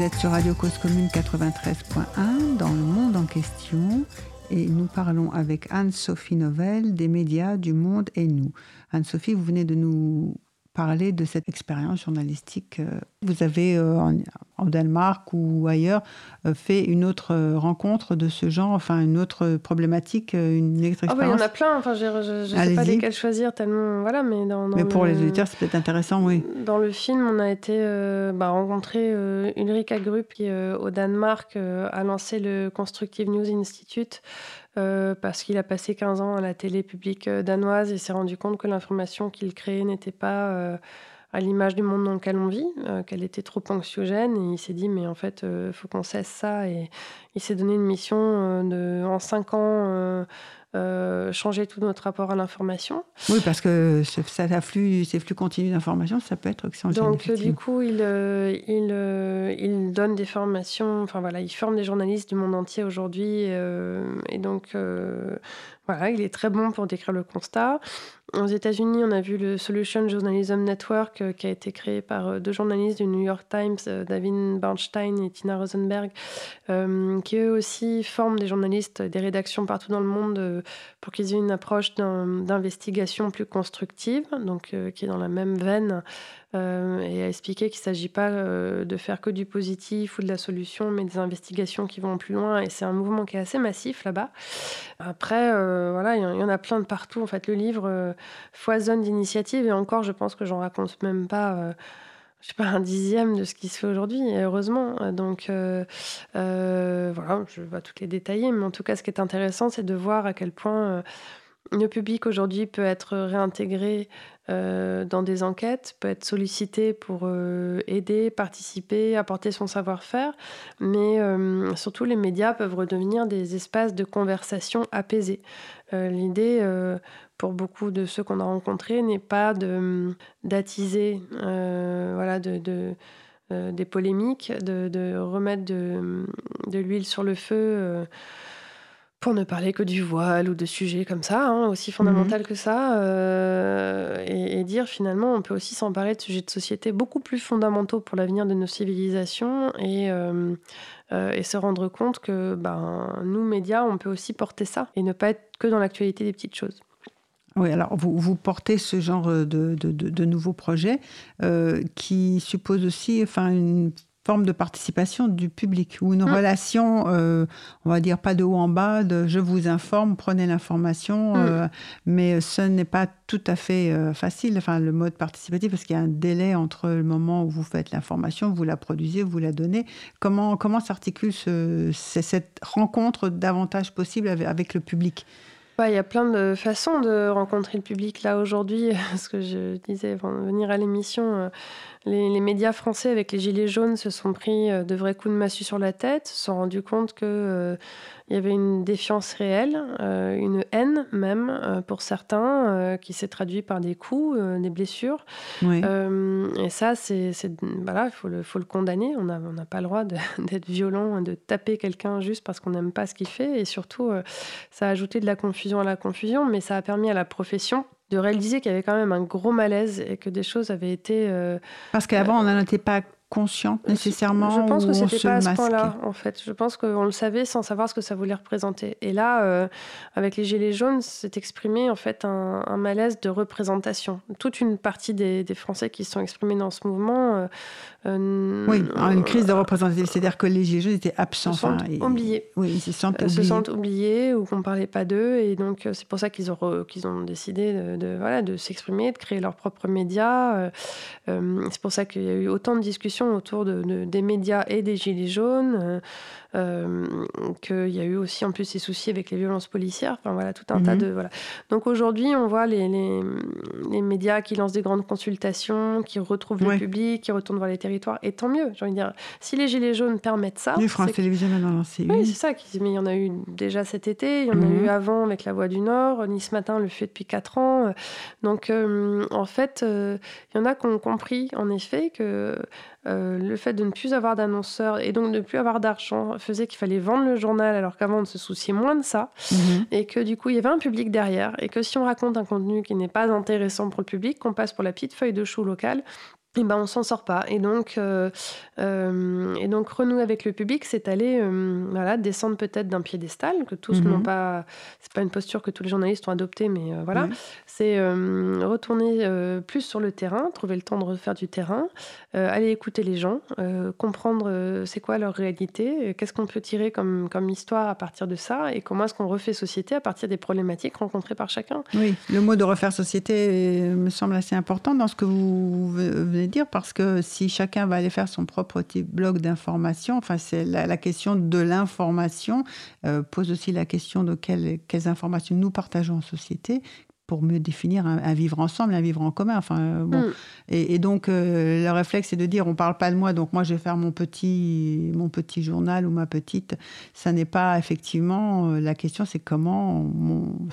Vous êtes sur Radio Cause Commune 93.1 dans le monde en question et nous parlons avec Anne-Sophie Novelle des médias du monde et nous. Anne-Sophie, vous venez de nous parler de cette expérience journalistique. Vous avez euh, en, en Danemark ou ailleurs euh, fait une autre euh, rencontre de ce genre, enfin une autre problématique, euh, une autre Ah bah, il y en expérience. a plein. Enfin, je ne sais pas lesquels choisir tellement. Voilà, mais dans, dans Mais pour le- les auditeurs, c'est peut-être intéressant, oui. Dans le film, on a été euh, bah, rencontrer Ulrika Grupp qui, au Danemark, a lancé le Constructive News Institute euh, parce qu'il a passé 15 ans à la télé publique danoise et s'est rendu compte que l'information qu'il créait n'était pas euh, à l'image du monde dans lequel on vit, euh, qu'elle était trop anxiogène. Et il s'est dit, mais en fait, il faut qu'on cesse ça. Et il s'est donné une mission euh, de, en 5 ans. euh, euh, changer tout notre rapport à l'information. Oui, parce que ça afflue, ces flux continus d'informations, ça peut être oxygène. Donc, du coup, il, euh, il, euh, il, donne des formations, enfin voilà, il forme des journalistes du monde entier aujourd'hui. et donc, voilà, il est très bon pour décrire le constat. Aux États-Unis, on a vu le Solution Journalism Network euh, qui a été créé par euh, deux journalistes du New York Times, euh, David Bernstein et Tina Rosenberg, qui eux aussi forment des journalistes des rédactions partout dans le monde pour qu'ils aient une approche d'investigation plus constructive, donc qui est dans la même veine euh, et à expliquer qu'il ne s'agit pas euh, de faire que du positif ou de la solution, mais des investigations qui vont plus loin. Et c'est un mouvement qui est assez massif là-bas. Après, euh, voilà, il y, en a plein de partout. En fait, le livre foisonne d'initiatives et encore, je pense que j'en raconte même pas je sais pas, un dixième de ce qui se fait aujourd'hui, heureusement. Donc voilà, je vais pas toutes les détailler, mais en tout cas, ce qui est intéressant, c'est de voir à quel point le public aujourd'hui peut être réintégré euh, dans des enquêtes, peut être sollicité pour euh, aider, participer, apporter son savoir-faire, mais euh, surtout les médias peuvent redevenir des espaces de conversation apaisés. L'idée, pour beaucoup de ceux qu'on a rencontrés, n'est pas d'attiser voilà, de, des polémiques, de, remettre de, l'huile sur le feu pour ne parler que du voile ou de sujets comme ça, hein, aussi fondamental mhm. que ça, euh, et, dire finalement on peut aussi s'emparer de sujets de société beaucoup plus fondamentaux pour l'avenir de nos civilisations et, euh, euh, et se rendre compte que ben, nous, médias, on peut aussi porter ça et ne pas être que dans l'actualité des petites choses. Oui, alors vous, vous portez ce genre de, de, de, nouveaux projets qui suppose aussi enfin, une forme de participation du public ou une mm. relation, euh, on va dire pas de haut en bas, de je vous informe, prenez l'information, mm. euh, mais ce n'est pas tout à fait euh, facile, enfin le mode participatif, parce qu'il y a un délai entre le moment où vous faites l'information, vous la produisez, vous la donnez. Comment, comment s'articule ce, cette rencontre davantage possible avec, le public? Il y a plein de façons de rencontrer le public. Là, aujourd'hui, ce que je disais avant de venir à l'émission, les, médias français avec les Gilets jaunes se sont pris euh, de vrais coups de massue sur la tête, se sont rendus compte qu'il euh, y avait une défiance réelle, euh, une haine même pour certains, qui s'est traduit par des coups, des blessures. et ça, c'est voilà, il faut le, faut le condamner. On n'a on pas le droit d'être violent, de taper quelqu'un juste parce qu'on n'aime pas ce qu'il fait. Et surtout, ça a ajouté de la confusion à la confusion, mais ça a permis à la profession de réaliser qu'il y avait quand même un gros malaise et que des choses avaient été... Euh, Parce qu'avant, on n'en était pas consciente nécessairement Je pense que c'était pas à ce point-là, en fait. Je pense qu'on le savait sans savoir ce que ça voulait représenter. Et là, euh, avec les Gilets jaunes, s'est exprimé en fait un, malaise de représentation. Toute une partie des, Français qui se sont exprimés dans ce mouvement. Euh, euh, oui, une crise de représentation. C'est-à-dire que les Gilets jaunes étaient absents. Se sentent oubliés. Oui, ils se sentent oubliés. se sentent oubliés ou qu'on ne parlait pas d'eux. Et donc, c'est pour ça qu'ils ont, qu'ils ont décidé de, de voilà, de s'exprimer, de créer leurs propres médias. c'est pour ça qu'il y a eu autant de discussions autour de, des médias et des gilets jaunes, euh, qu'il y a eu aussi en plus ces soucis avec les violences policières. Enfin voilà, tout un tas mhm. de voilà. Donc aujourd'hui, on voit les, les, médias qui lancent des grandes consultations, qui retrouvent le public, qui retournent voir les territoires. Et tant mieux. J'ai envie de dire, si les gilets jaunes permettent ça. Les France Télévisions en a lancé Oui, c'est ça. Mais il y en a eu déjà cet été. Il y en a mhm. eu avant avec La Voix du Nord. Nice Matin le fait depuis 4 ans. Donc euh, en fait, il y en a qui ont compris en effet que euh, le fait de ne plus avoir d'annonceurs et donc de ne plus avoir d'argent faisait qu'il fallait vendre le journal alors qu'avant on se souciait moins de ça mhm. et que du coup il y avait un public derrière et que si on raconte un contenu qui n'est pas intéressant pour le public, qu'on passe pour la petite feuille de chou locale, et ben on s'en sort pas. Et donc, euh, euh, et donc renouer avec le public, c'est aller euh, voilà, descendre peut-être d'un piédestal, que tous n'ont mhm. pas. C'est pas une posture que tous les journalistes ont adoptée, mais voilà. C'est retourner plus sur le terrain, trouver le temps de refaire du terrain, aller écouter les gens, comprendre c'est quoi leur réalité, qu'est-ce qu'on peut tirer comme, comme histoire à partir de ça, et comment est-ce qu'on refait société à partir des problématiques rencontrées par chacun. Oui, le mot de refaire société me semble assez important dans ce que vous venez dire, parce que si chacun va aller faire son propre petit bloc d'information, enfin, c'est la, question de l'information euh, pose aussi la question de quelles, quelles informations nous partageons en société, pour mieux définir un, vivre ensemble, un vivre en commun. Enfin, bon. Mm. Et, donc, le réflexe, c'est de dire on parle pas de moi, donc moi, je vais faire mon petit, mon petit journal ou ma petite. Ça n'est pas effectivement la question, c'est comment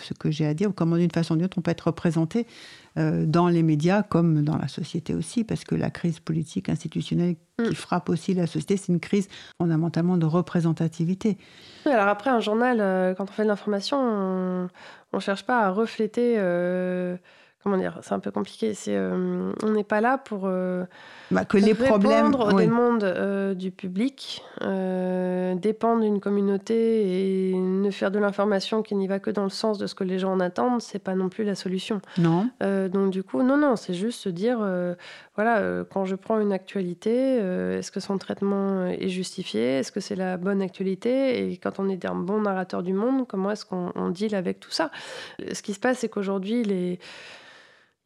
ce que j'ai à dire, ou comment d'une façon ou d'une autre on peut être représenté euh, dans les médias comme dans la société aussi, parce que la crise politique institutionnelle qui mm. frappe aussi la société, c'est une crise fondamentalement de représentativité. alors après, un journal, euh, quand on fait de l'information, on ne cherche pas à refléter... Euh, comment dire, c'est un peu compliqué. C'est, euh, on n'est pas là pour euh, bah, que les problèmes aux demandes euh, du public, dépendre d'une communauté et ne faire de l'information qui n'y va que dans le sens de ce que les gens en attendent, c'est pas non plus la solution. Non. donc du coup, non, non, c'est juste se dire, voilà, quand je prends une actualité, est-ce que son traitement est justifié Est-ce que c'est la bonne actualité Et quand on est un bon narrateur du monde, comment est-ce qu'on deal avec tout ça? Ce qui se passe, c'est qu'aujourd'hui, les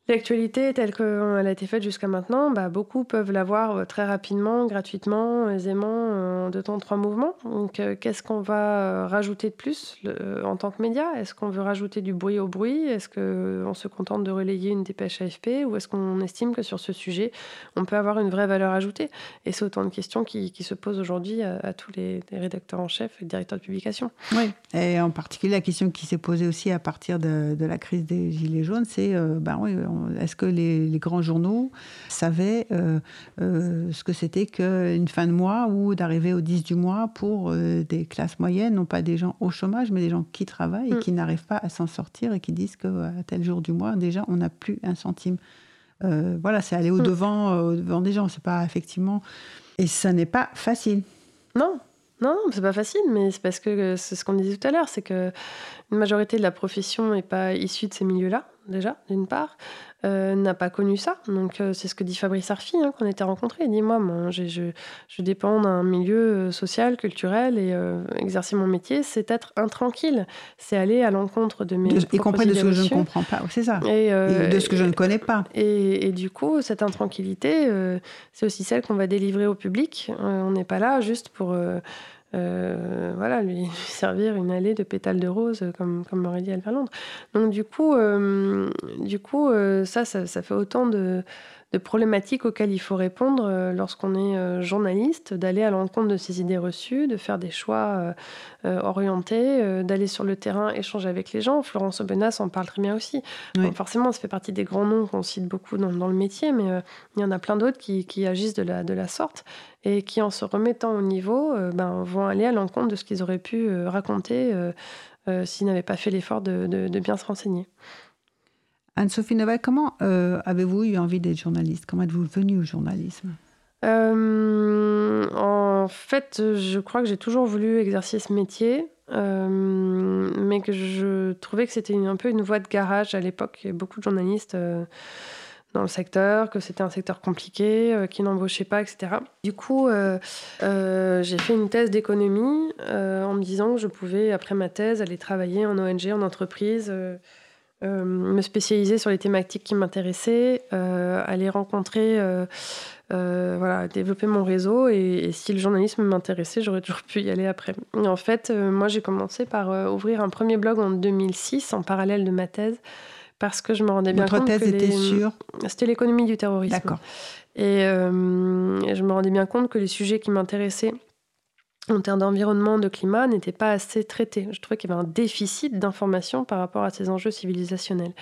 L'actualité telle qu'elle a été faite jusqu'à maintenant, bah, beaucoup peuvent l'avoir euh, très rapidement, gratuitement, aisément, en deux temps, trois mouvements. Donc, euh, qu'est-ce qu'on va euh, rajouter de plus en tant que média? Est-ce qu'on veut rajouter du bruit au bruit? Est-ce qu'on se contente de relayer une dépêche AFP Ou est-ce qu'on estime que sur ce sujet, on peut avoir une vraie valeur ajoutée? Et c'est autant de questions qui, se posent aujourd'hui à, tous les, rédacteurs en chef et directeurs de publication. Oui, et en particulier la question qui s'est posée aussi à partir de, la crise des Gilets jaunes, c'est, ben oui, est-ce que les, grands journaux savaient euh, euh, ce que c'était qu'une fin de mois ou d'arriver au 10 du mois pour euh, des classes moyennes, non pas des gens au chômage, mais des gens qui travaillent et mm. qui n'arrivent pas à s'en sortir et qui disent qu'à tel jour du mois, déjà, on n'a plus un centime. voilà, c'est aller au-devant mm. au devant des gens. C'est pas effectivement. Et ça n'est pas facile. Non, non, c'est pas facile, mais c'est parce que c'est ce qu'on disait tout à l'heure, c'est que une majorité de la profession n'est pas issue de ces milieux-là, déjà, d'une part. Euh, n'a pas connu ça. Donc, euh, c'est ce que dit Fabrice Arfi, hein, qu'on était rencontrés. Il dit Moi, je, je, dépends d'un milieu euh, social, culturel, et exercer mon métier, c'est être intranquille. C'est aller à l'encontre de mes. De, y compris de ce que je ne comprends pas, c'est ça. Et, de ce que je ne connais pas. Et, et du coup, cette intranquillité, c'est aussi celle qu'on va délivrer au public. on n'est pas là juste pour. Euh, voilà, lui, servir une allée de pétales de rose, comme, comme m'aurait dit Albert Londres. Donc du coup, euh, du coup euh, ça, ça, ça, fait autant de, de problématiques auxquelles il faut répondre euh, lorsqu'on est euh, journaliste, d'aller à l'encontre de ses idées reçues, de faire des choix euh, orientés, d'aller sur le terrain, échanger avec les gens. Florence Aubenas en parle très bien aussi. forcément, ça fait partie des grands noms qu'on cite beaucoup dans, le métier, mais il y en a plein d'autres qui, agissent de la, de la sorte et qui, en se remettant au niveau, ben, vont aller à l'encontre de ce qu'ils auraient pu raconter s'ils n'avaient pas fait l'effort de bien se renseigner. Anne-Sophie Novel, comment euh, avez-vous eu envie d'être journaliste? Comment êtes-vous venue au journalisme? Euh, En fait, je crois que j'ai toujours voulu exercer ce métier, euh, mais que je trouvais que c'était un peu une voie de garage à l'époque. Il y avait beaucoup de journalistes dans le secteur, que c'était un secteur compliqué, qui n'embauchait pas, etc. Du coup, j'ai fait une thèse d'économie en me disant que je pouvais, après ma thèse, aller travailler en ONG, en entreprise euh, me spécialiser sur les thématiques qui m'intéressaient, euh, aller rencontrer, euh, voilà, développer mon réseau. Et, si le journalisme m'intéressait, j'aurais toujours pu y aller après. en fait, moi, j'ai commencé par ouvrir un premier blog en 2006 en parallèle de ma thèse parce que je me rendais bien compte thèse que était sur c'était l'économie du terrorisme. D'accord. Et, et, je me rendais bien compte que les sujets qui m'intéressaient en termes d'environnement, de climat, n'était pas assez traité. Je trouvais qu'il y avait un déficit d'information par rapport à ces enjeux civilisationnels.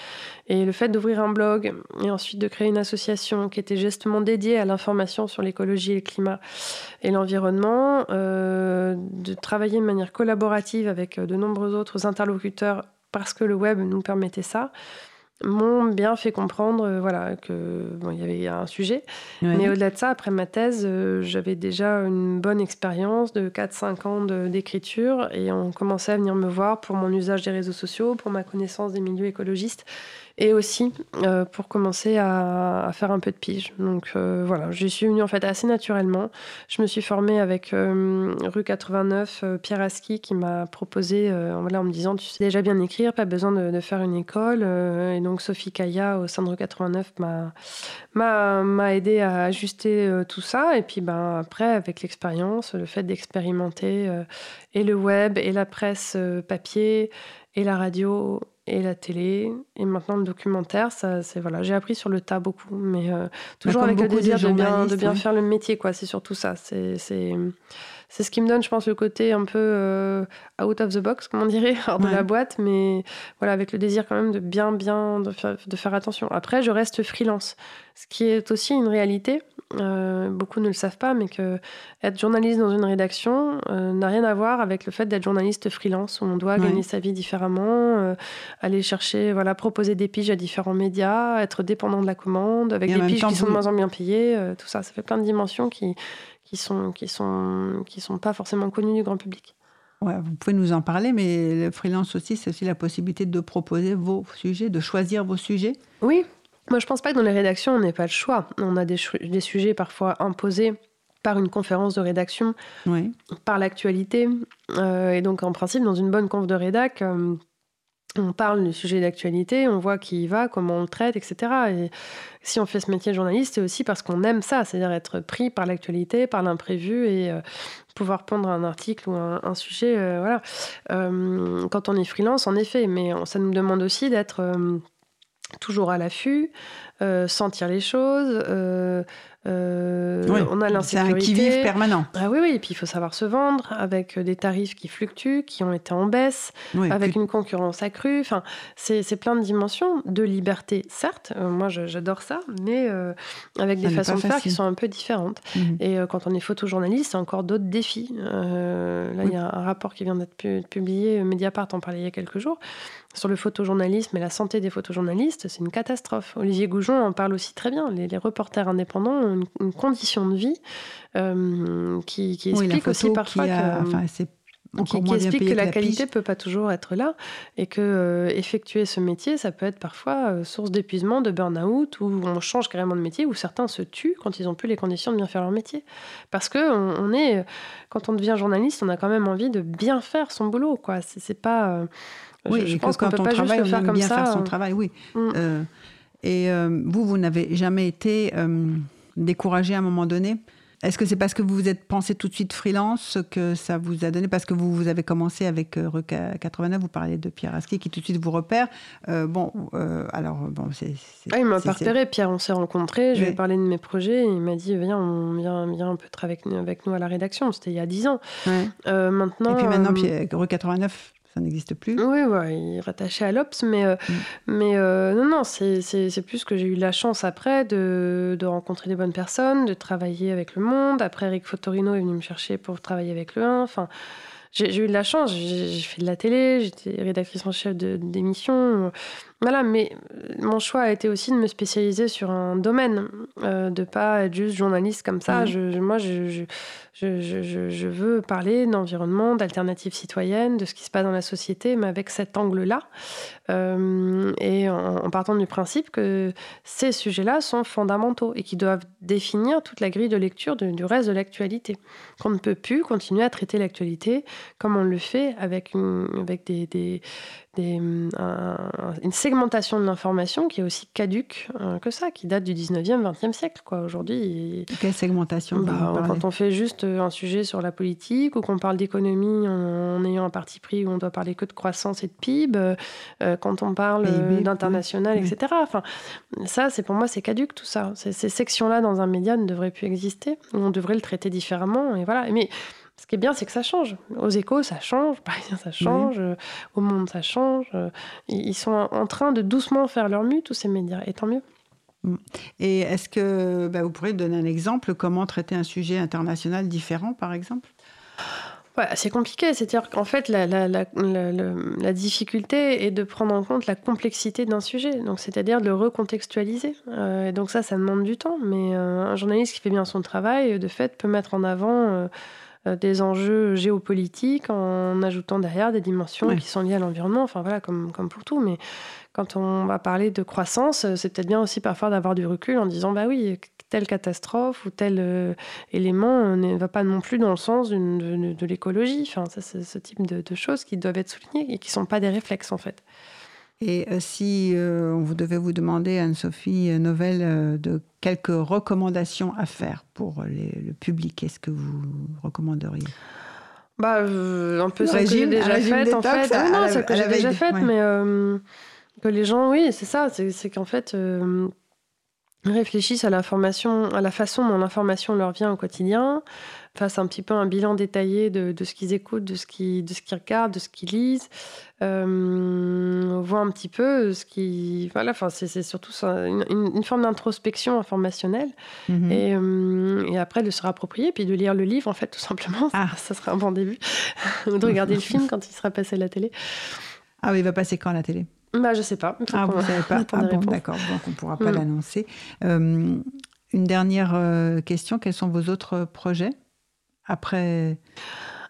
Et le fait d'ouvrir un blog et ensuite de créer une association qui était justement dédiée à l'information sur l'écologie, le climat et l'environnement, euh, de travailler de manière collaborative avec de nombreux autres interlocuteurs parce que le web nous permettait ça, m'ont bien fait comprendre euh, voilà, que bon, il y avait un sujet. Mais au-delà de ça, après ma thèse, euh, j'avais déjà une bonne expérience de 4-5 ans d'écriture et on commençait à venir me voir pour mon usage des réseaux sociaux, pour ma connaissance des milieux écologistes et aussi euh, pour commencer à, faire un peu de pige. Donc euh, voilà, j'y suis venue en fait assez naturellement. Je me suis formée avec euh, rue 89, Pierre Aski, qui m'a proposé, voilà, en me disant, tu sais déjà bien écrire, pas besoin de, faire une école. et donc Sophie Kaya au rue 89 m'a, aidé à ajuster tout ça. Et puis ben, après, avec l'expérience, le fait d'expérimenter et le web et la presse papier et la radio et la télé et maintenant le documentaire. Ça, c'est voilà, j'ai appris sur le tas beaucoup, mais euh, toujours avec le désir de bien, de bien ouais. faire le métier, quoi. C'est surtout ça. C'est, c'est, ce qui me donne, je pense, le côté un peu euh, out of the box, comme on dirait, hors de la boîte, mais voilà, avec le désir quand même de bien, bien, de faire, de faire attention. Après, je reste freelance, ce qui est aussi une réalité. Euh, beaucoup ne le savent pas, mais que être journaliste dans une rédaction euh, n'a rien à voir avec le fait d'être journaliste freelance, où on doit Ouais. gagner sa vie différemment, aller chercher, voilà, proposer des piges à différents médias, être dépendant de la commande, avec Et des piges qui sont de moins en moins payées, tout ça. Ça fait plein de dimensions qui, qui sont, qui sont, qui sont pas forcément connues du grand public. Ouais, vous pouvez nous en parler, mais le freelance aussi, c'est aussi la possibilité de proposer vos sujets, de choisir vos sujets. Oui, moi je pense pas que dans les rédactions on n'ait pas le choix. On a des, sujets parfois imposés par une conférence de rédaction, Oui. par l'actualité. Euh, et donc en principe, dans une bonne conf de rédac, euh, on parle du sujet d'actualité, on voit qui y va, comment on le traite, etc. Et si on fait ce métier de journaliste, c'est aussi parce qu'on aime ça, c'est-à-dire être pris par l'actualité, par l'imprévu et euh, pouvoir pondre un article ou un, sujet. euh, voilà. Euh, quand on est freelance, en effet, mais ça nous demande aussi d'être toujours à l'affût, sentir les choses. Euh, euh, Oui, on a C'est un l'insécurité. qui-vive permanent. Ah oui, oui, et puis il faut savoir se vendre avec des tarifs qui fluctuent, qui ont été en baisse, Oui, avec plus- une concurrence accrue. Enfin, c'est c'est plein de dimensions de liberté, certes. euh, moi, j'adore ça, mais euh, avec Ça des façons de faire qui sont un peu différentes. Mhm. Et euh, quand on est photojournaliste, c'est encore d'autres défis. Euh, là, il y a un rapport qui vient d'être pu- publié, Mediapart en parlait il y a quelques jours, sur le photojournalisme et la santé des photojournalistes. C'est une catastrophe. Olivier Goujon en parle aussi très bien. Les, les reporters indépendants ont une, une condition de vie euh, qui, qui Oui, la explique aussi parfois qui a- que... enfin, qui, explique que la, la qualité pige. peut pas toujours être là et que euh, effectuer ce métier, ça peut être parfois euh, source d'épuisement, de burn-out, où on change carrément de métier, où certains se tuent quand ils ont plus les conditions de bien faire leur métier. Parce que on, on est, quand on devient journaliste, on a quand même envie de bien faire son boulot, quoi. C'est c'est pas. euh, Oui, je, je et que pense qu'on quand peut on pas juste travaille, le on aime bien ça. faire son euh, travail, oui. mm. Euh, et euh, vous, vous n'avez jamais été euh, découragé à un moment donné? Est-ce que c'est parce que vous vous êtes pensé tout de suite freelance que ça vous a donné? Parce que vous, vous avez commencé avec Rue 89, vous parliez de Pierre Aski qui tout de suite vous repère. Bon, alors, bon, c'est. Ah, il m'a repéré. Pierre, on s'est rencontrés. Je lui ai parlé de mes projets. Il m'a dit Viens, on vient, viens un peu travailler avec nous, avec nous à la rédaction. C'était il y a 10 ans. ouais. Maintenant. Et puis maintenant, Pierre- Rue 89, ça n'existe plus. Oui, ouais, il est rattaché à l'Obs, mais, euh, Mm. mais euh, non, non, c'est plus que j'ai eu la chance après de, de rencontrer des bonnes personnes, de travailler avec le monde. Après, Eric Fotorino est venu me chercher pour travailler avec le 1. Enfin, j'ai eu de la chance. J'ai fait de la télé, j'étais rédactrice en chef de- d'émission. Voilà, mais euh, mon choix a été aussi de me spécialiser sur un domaine, euh, de pas être juste journaliste comme ça. Je, je- moi, je- je veux parler d'environnement, d'alternatives citoyennes, de ce qui se passe dans la société, mais avec cet angle-là. Euh, et en, en partant du principe que ces sujets-là sont fondamentaux et qui doivent définir toute la grille de lecture de- du reste de l'actualité. Qu'on ne peut plus continuer à traiter l'actualité comme on le fait avec, une, avec des, des- des, un- une segmentation de l'information qui est aussi caduque euh, que ça, qui date du 19e, 20e siècle. Quoi. Aujourd'hui, Quelle segmentation bah, quand on fait juste euh, un sujet sur la politique ou qu'on parle d'économie en, en ayant un parti pris où on doit parler que de croissance et de PIB, euh, quand on parle euh, d'international, oui. etc. Enfin, ça, c'est pour moi, c'est caduque tout ça. Ces, ces sections-là dans un média ne devraient plus exister. On devrait le traiter différemment. Et voilà. Mais ce qui est bien, c'est que ça change. Aux échos, ça change. Parisien, ça change. euh, Au monde, ça change. ils ils sont en train de doucement faire leur mue, tous ces médias. Et tant mieux. Et est-ce que bah, vous pourriez donner un exemple Comment traiter un sujet international différent, par exemple? C'est compliqué. C'est-à-dire qu'en fait, la, difficulté est de prendre en compte la complexité d'un sujet. Donc, c'est-à-dire de le recontextualiser. Euh, et donc, ça, ça demande du temps. Mais euh, un journaliste qui fait bien son travail, de fait, peut mettre en avant euh, des enjeux géopolitiques en ajoutant derrière des dimensions qui sont liées à l'environnement. Enfin, voilà, comme, comme pour tout. Mais quand on va parler de croissance, euh, c'est peut-être bien aussi parfois d'avoir du recul en disant, bah oui, telle catastrophe ou tel euh, élément euh, ne va pas non plus dans le sens de, de l'écologie. Enfin, ça, c'est ce type de, de choses qui doivent être soulignées et qui ne sont pas des réflexes, en fait. Et euh, si euh, on vous devait vous demander, Anne-Sophie euh, Novelle, euh, de quelques recommandations à faire pour les- le public, qu'est-ce que vous recommanderiez? Bah, un peu ça que j'ai déjà fait en fait. non, ça que j'ai déjà fait, mais que les gens, oui, c'est ça. C'est qu'en fait, réfléchissent à l'information, à la façon dont l'information leur vient au quotidien, fassent un petit peu un bilan détaillé de, ce qu'ils écoutent, de ce qu'ils, de ce qu'ils regardent, de ce qu'ils lisent, euh, voient un petit peu ce qui, voilà, enfin c'est, surtout une, forme d'introspection informationnelle mhm. et, euh, et, après de se réapproprier puis de lire le livre en fait tout simplement, ah. ça, serait un bon début, ou de regarder le film quand il sera passé à la télé. Ah oui, il va passer quand à la télé? Bah, je sais pas. Ah, vous savez pas Ah bon, d'accord. Donc, on ne pourra pas mm. l'annoncer. Euh, une dernière euh, question. Quels sont vos autres projets? Après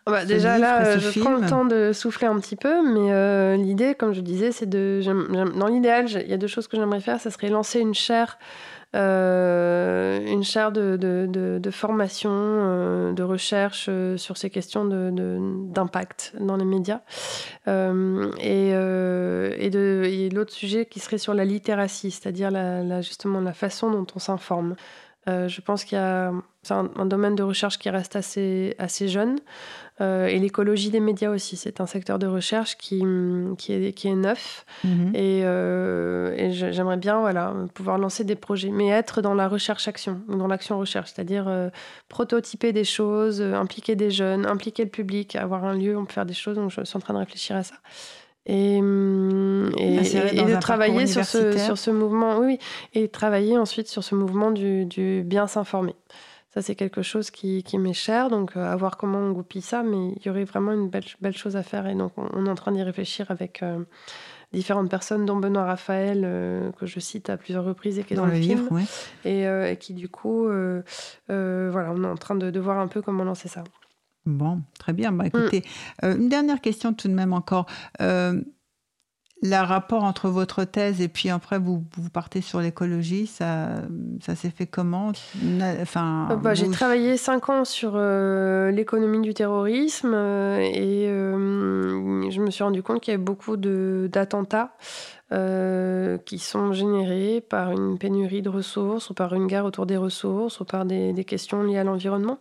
ah bah, Déjà là, euh, je prends le temps de souffler un petit peu, mais l'idée, comme je disais, c'est de. Dans l'idéal, il y a deux choses que j'aimerais faire. Ça serait lancer une chaire euh, une chaire de, de, de, formation, euh, de recherche euh, sur ces questions d'impact dans les médias. et, et, l'autre sujet qui serait sur la littératie, c'est-à-dire la, justement la façon dont on s'informe. Je pense qu'il y a c'est un, domaine de recherche qui reste assez, assez jeune. Euh, et l'écologie des médias aussi, c'est un secteur de recherche qui, qui, est, qui est neuf. Mhm. Et, euh, et j'aimerais bien voilà, pouvoir lancer des projets, mais être dans la recherche-action, dans l'action-recherche, c'est-à-dire euh, prototyper des choses, impliquer des jeunes, impliquer le public, avoir un lieu où on peut faire des choses. Donc je suis en train de réfléchir à ça. Et, et, de travailler sur ce, sur ce mouvement, oui, et travailler ensuite sur ce mouvement du, du bien s'informer. Ça, c'est quelque chose qui, qui m'est cher. Donc, euh, à voir comment on goupille ça. Mais il y aurait vraiment une belle, belle chose à faire. Et donc, on, est en train d'y réfléchir avec euh, différentes personnes, dont Benoît Raphaël, euh, que je cite à plusieurs reprises et qui est dans, le, film. Et, qui, du coup, voilà, on est en train de, de, voir un peu comment lancer ça. Bon, très bien. Bah, écoutez, mm. une dernière question tout de même encore le rapport entre votre thèse et puis après vous, vous partez sur l'écologie, ça, ça s'est fait comment? Enfin, euh, bah, J'ai travaillé cinq ans sur euh, l'économie du terrorisme euh, et je me suis rendu compte qu'il y avait beaucoup d'attentats qui sont générés par une pénurie de ressources ou par une guerre autour des ressources ou par des, des questions liées à l'environnement.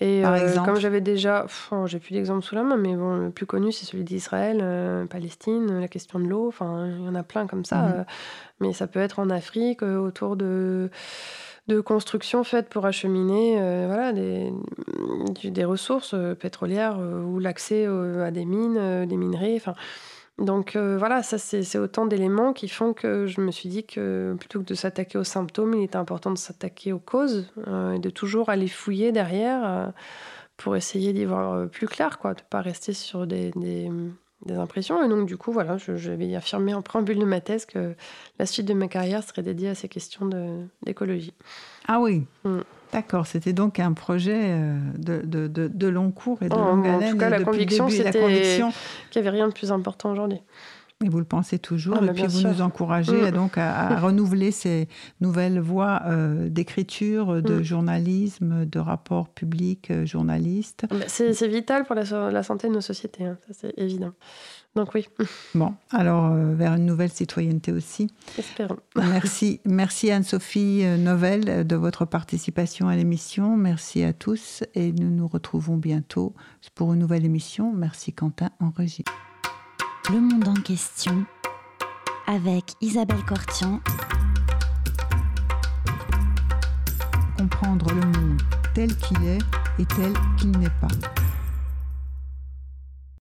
Et euh, comme j'avais déjà, oh, j'ai plus d'exemples sous la main, mais bon, le plus connu c'est celui d'Israël, euh, Palestine, la question de l'eau. Enfin, il y en a plein comme ça. Mhm. Euh, mais ça peut être en Afrique, autour de de constructions faites pour acheminer voilà, des, des ressources pétrolières ou l'accès à des mines, des minerais. Enfin, donc euh, voilà, ça c'est autant d'éléments qui font que je me suis dit que plutôt que de s'attaquer aux symptômes, il était important de s'attaquer aux causes euh, et de toujours aller fouiller derrière euh, pour essayer d'y voir plus clair, quoi, de pas rester sur des, des, impressions. Et donc du coup, voilà, je, je, vais affirmer en préambule de ma thèse que la suite de ma carrière serait dédiée à ces questions d'écologie. Ah oui. Mm. D'accord, c'était donc un projet euh, de, de, de, long cours et de oh, longue haleine. En tout cas, la conviction, c'était qu'il n'y avait rien de plus important aujourd'hui. Et vous le pensez toujours, ah, et puis vous nous encouragez mm. donc à, renouveler ces nouvelles voies euh, d'écriture, de mm. journalisme, de rapport public, euh, journaliste. C'est vital pour la, la, santé de nos sociétés, hein, c'est évident. Donc oui. Bon, alors euh, vers une nouvelle citoyenneté aussi. Espérons. Merci, merci Anne-Sophie euh, Novelle euh, de votre participation à l'émission. Merci à tous et nous nous retrouvons bientôt pour une nouvelle émission. Merci Quentin en régie. Le monde en question avec Isabelle Cortian. Comprendre le monde tel qu'il est et tel qu'il n'est pas.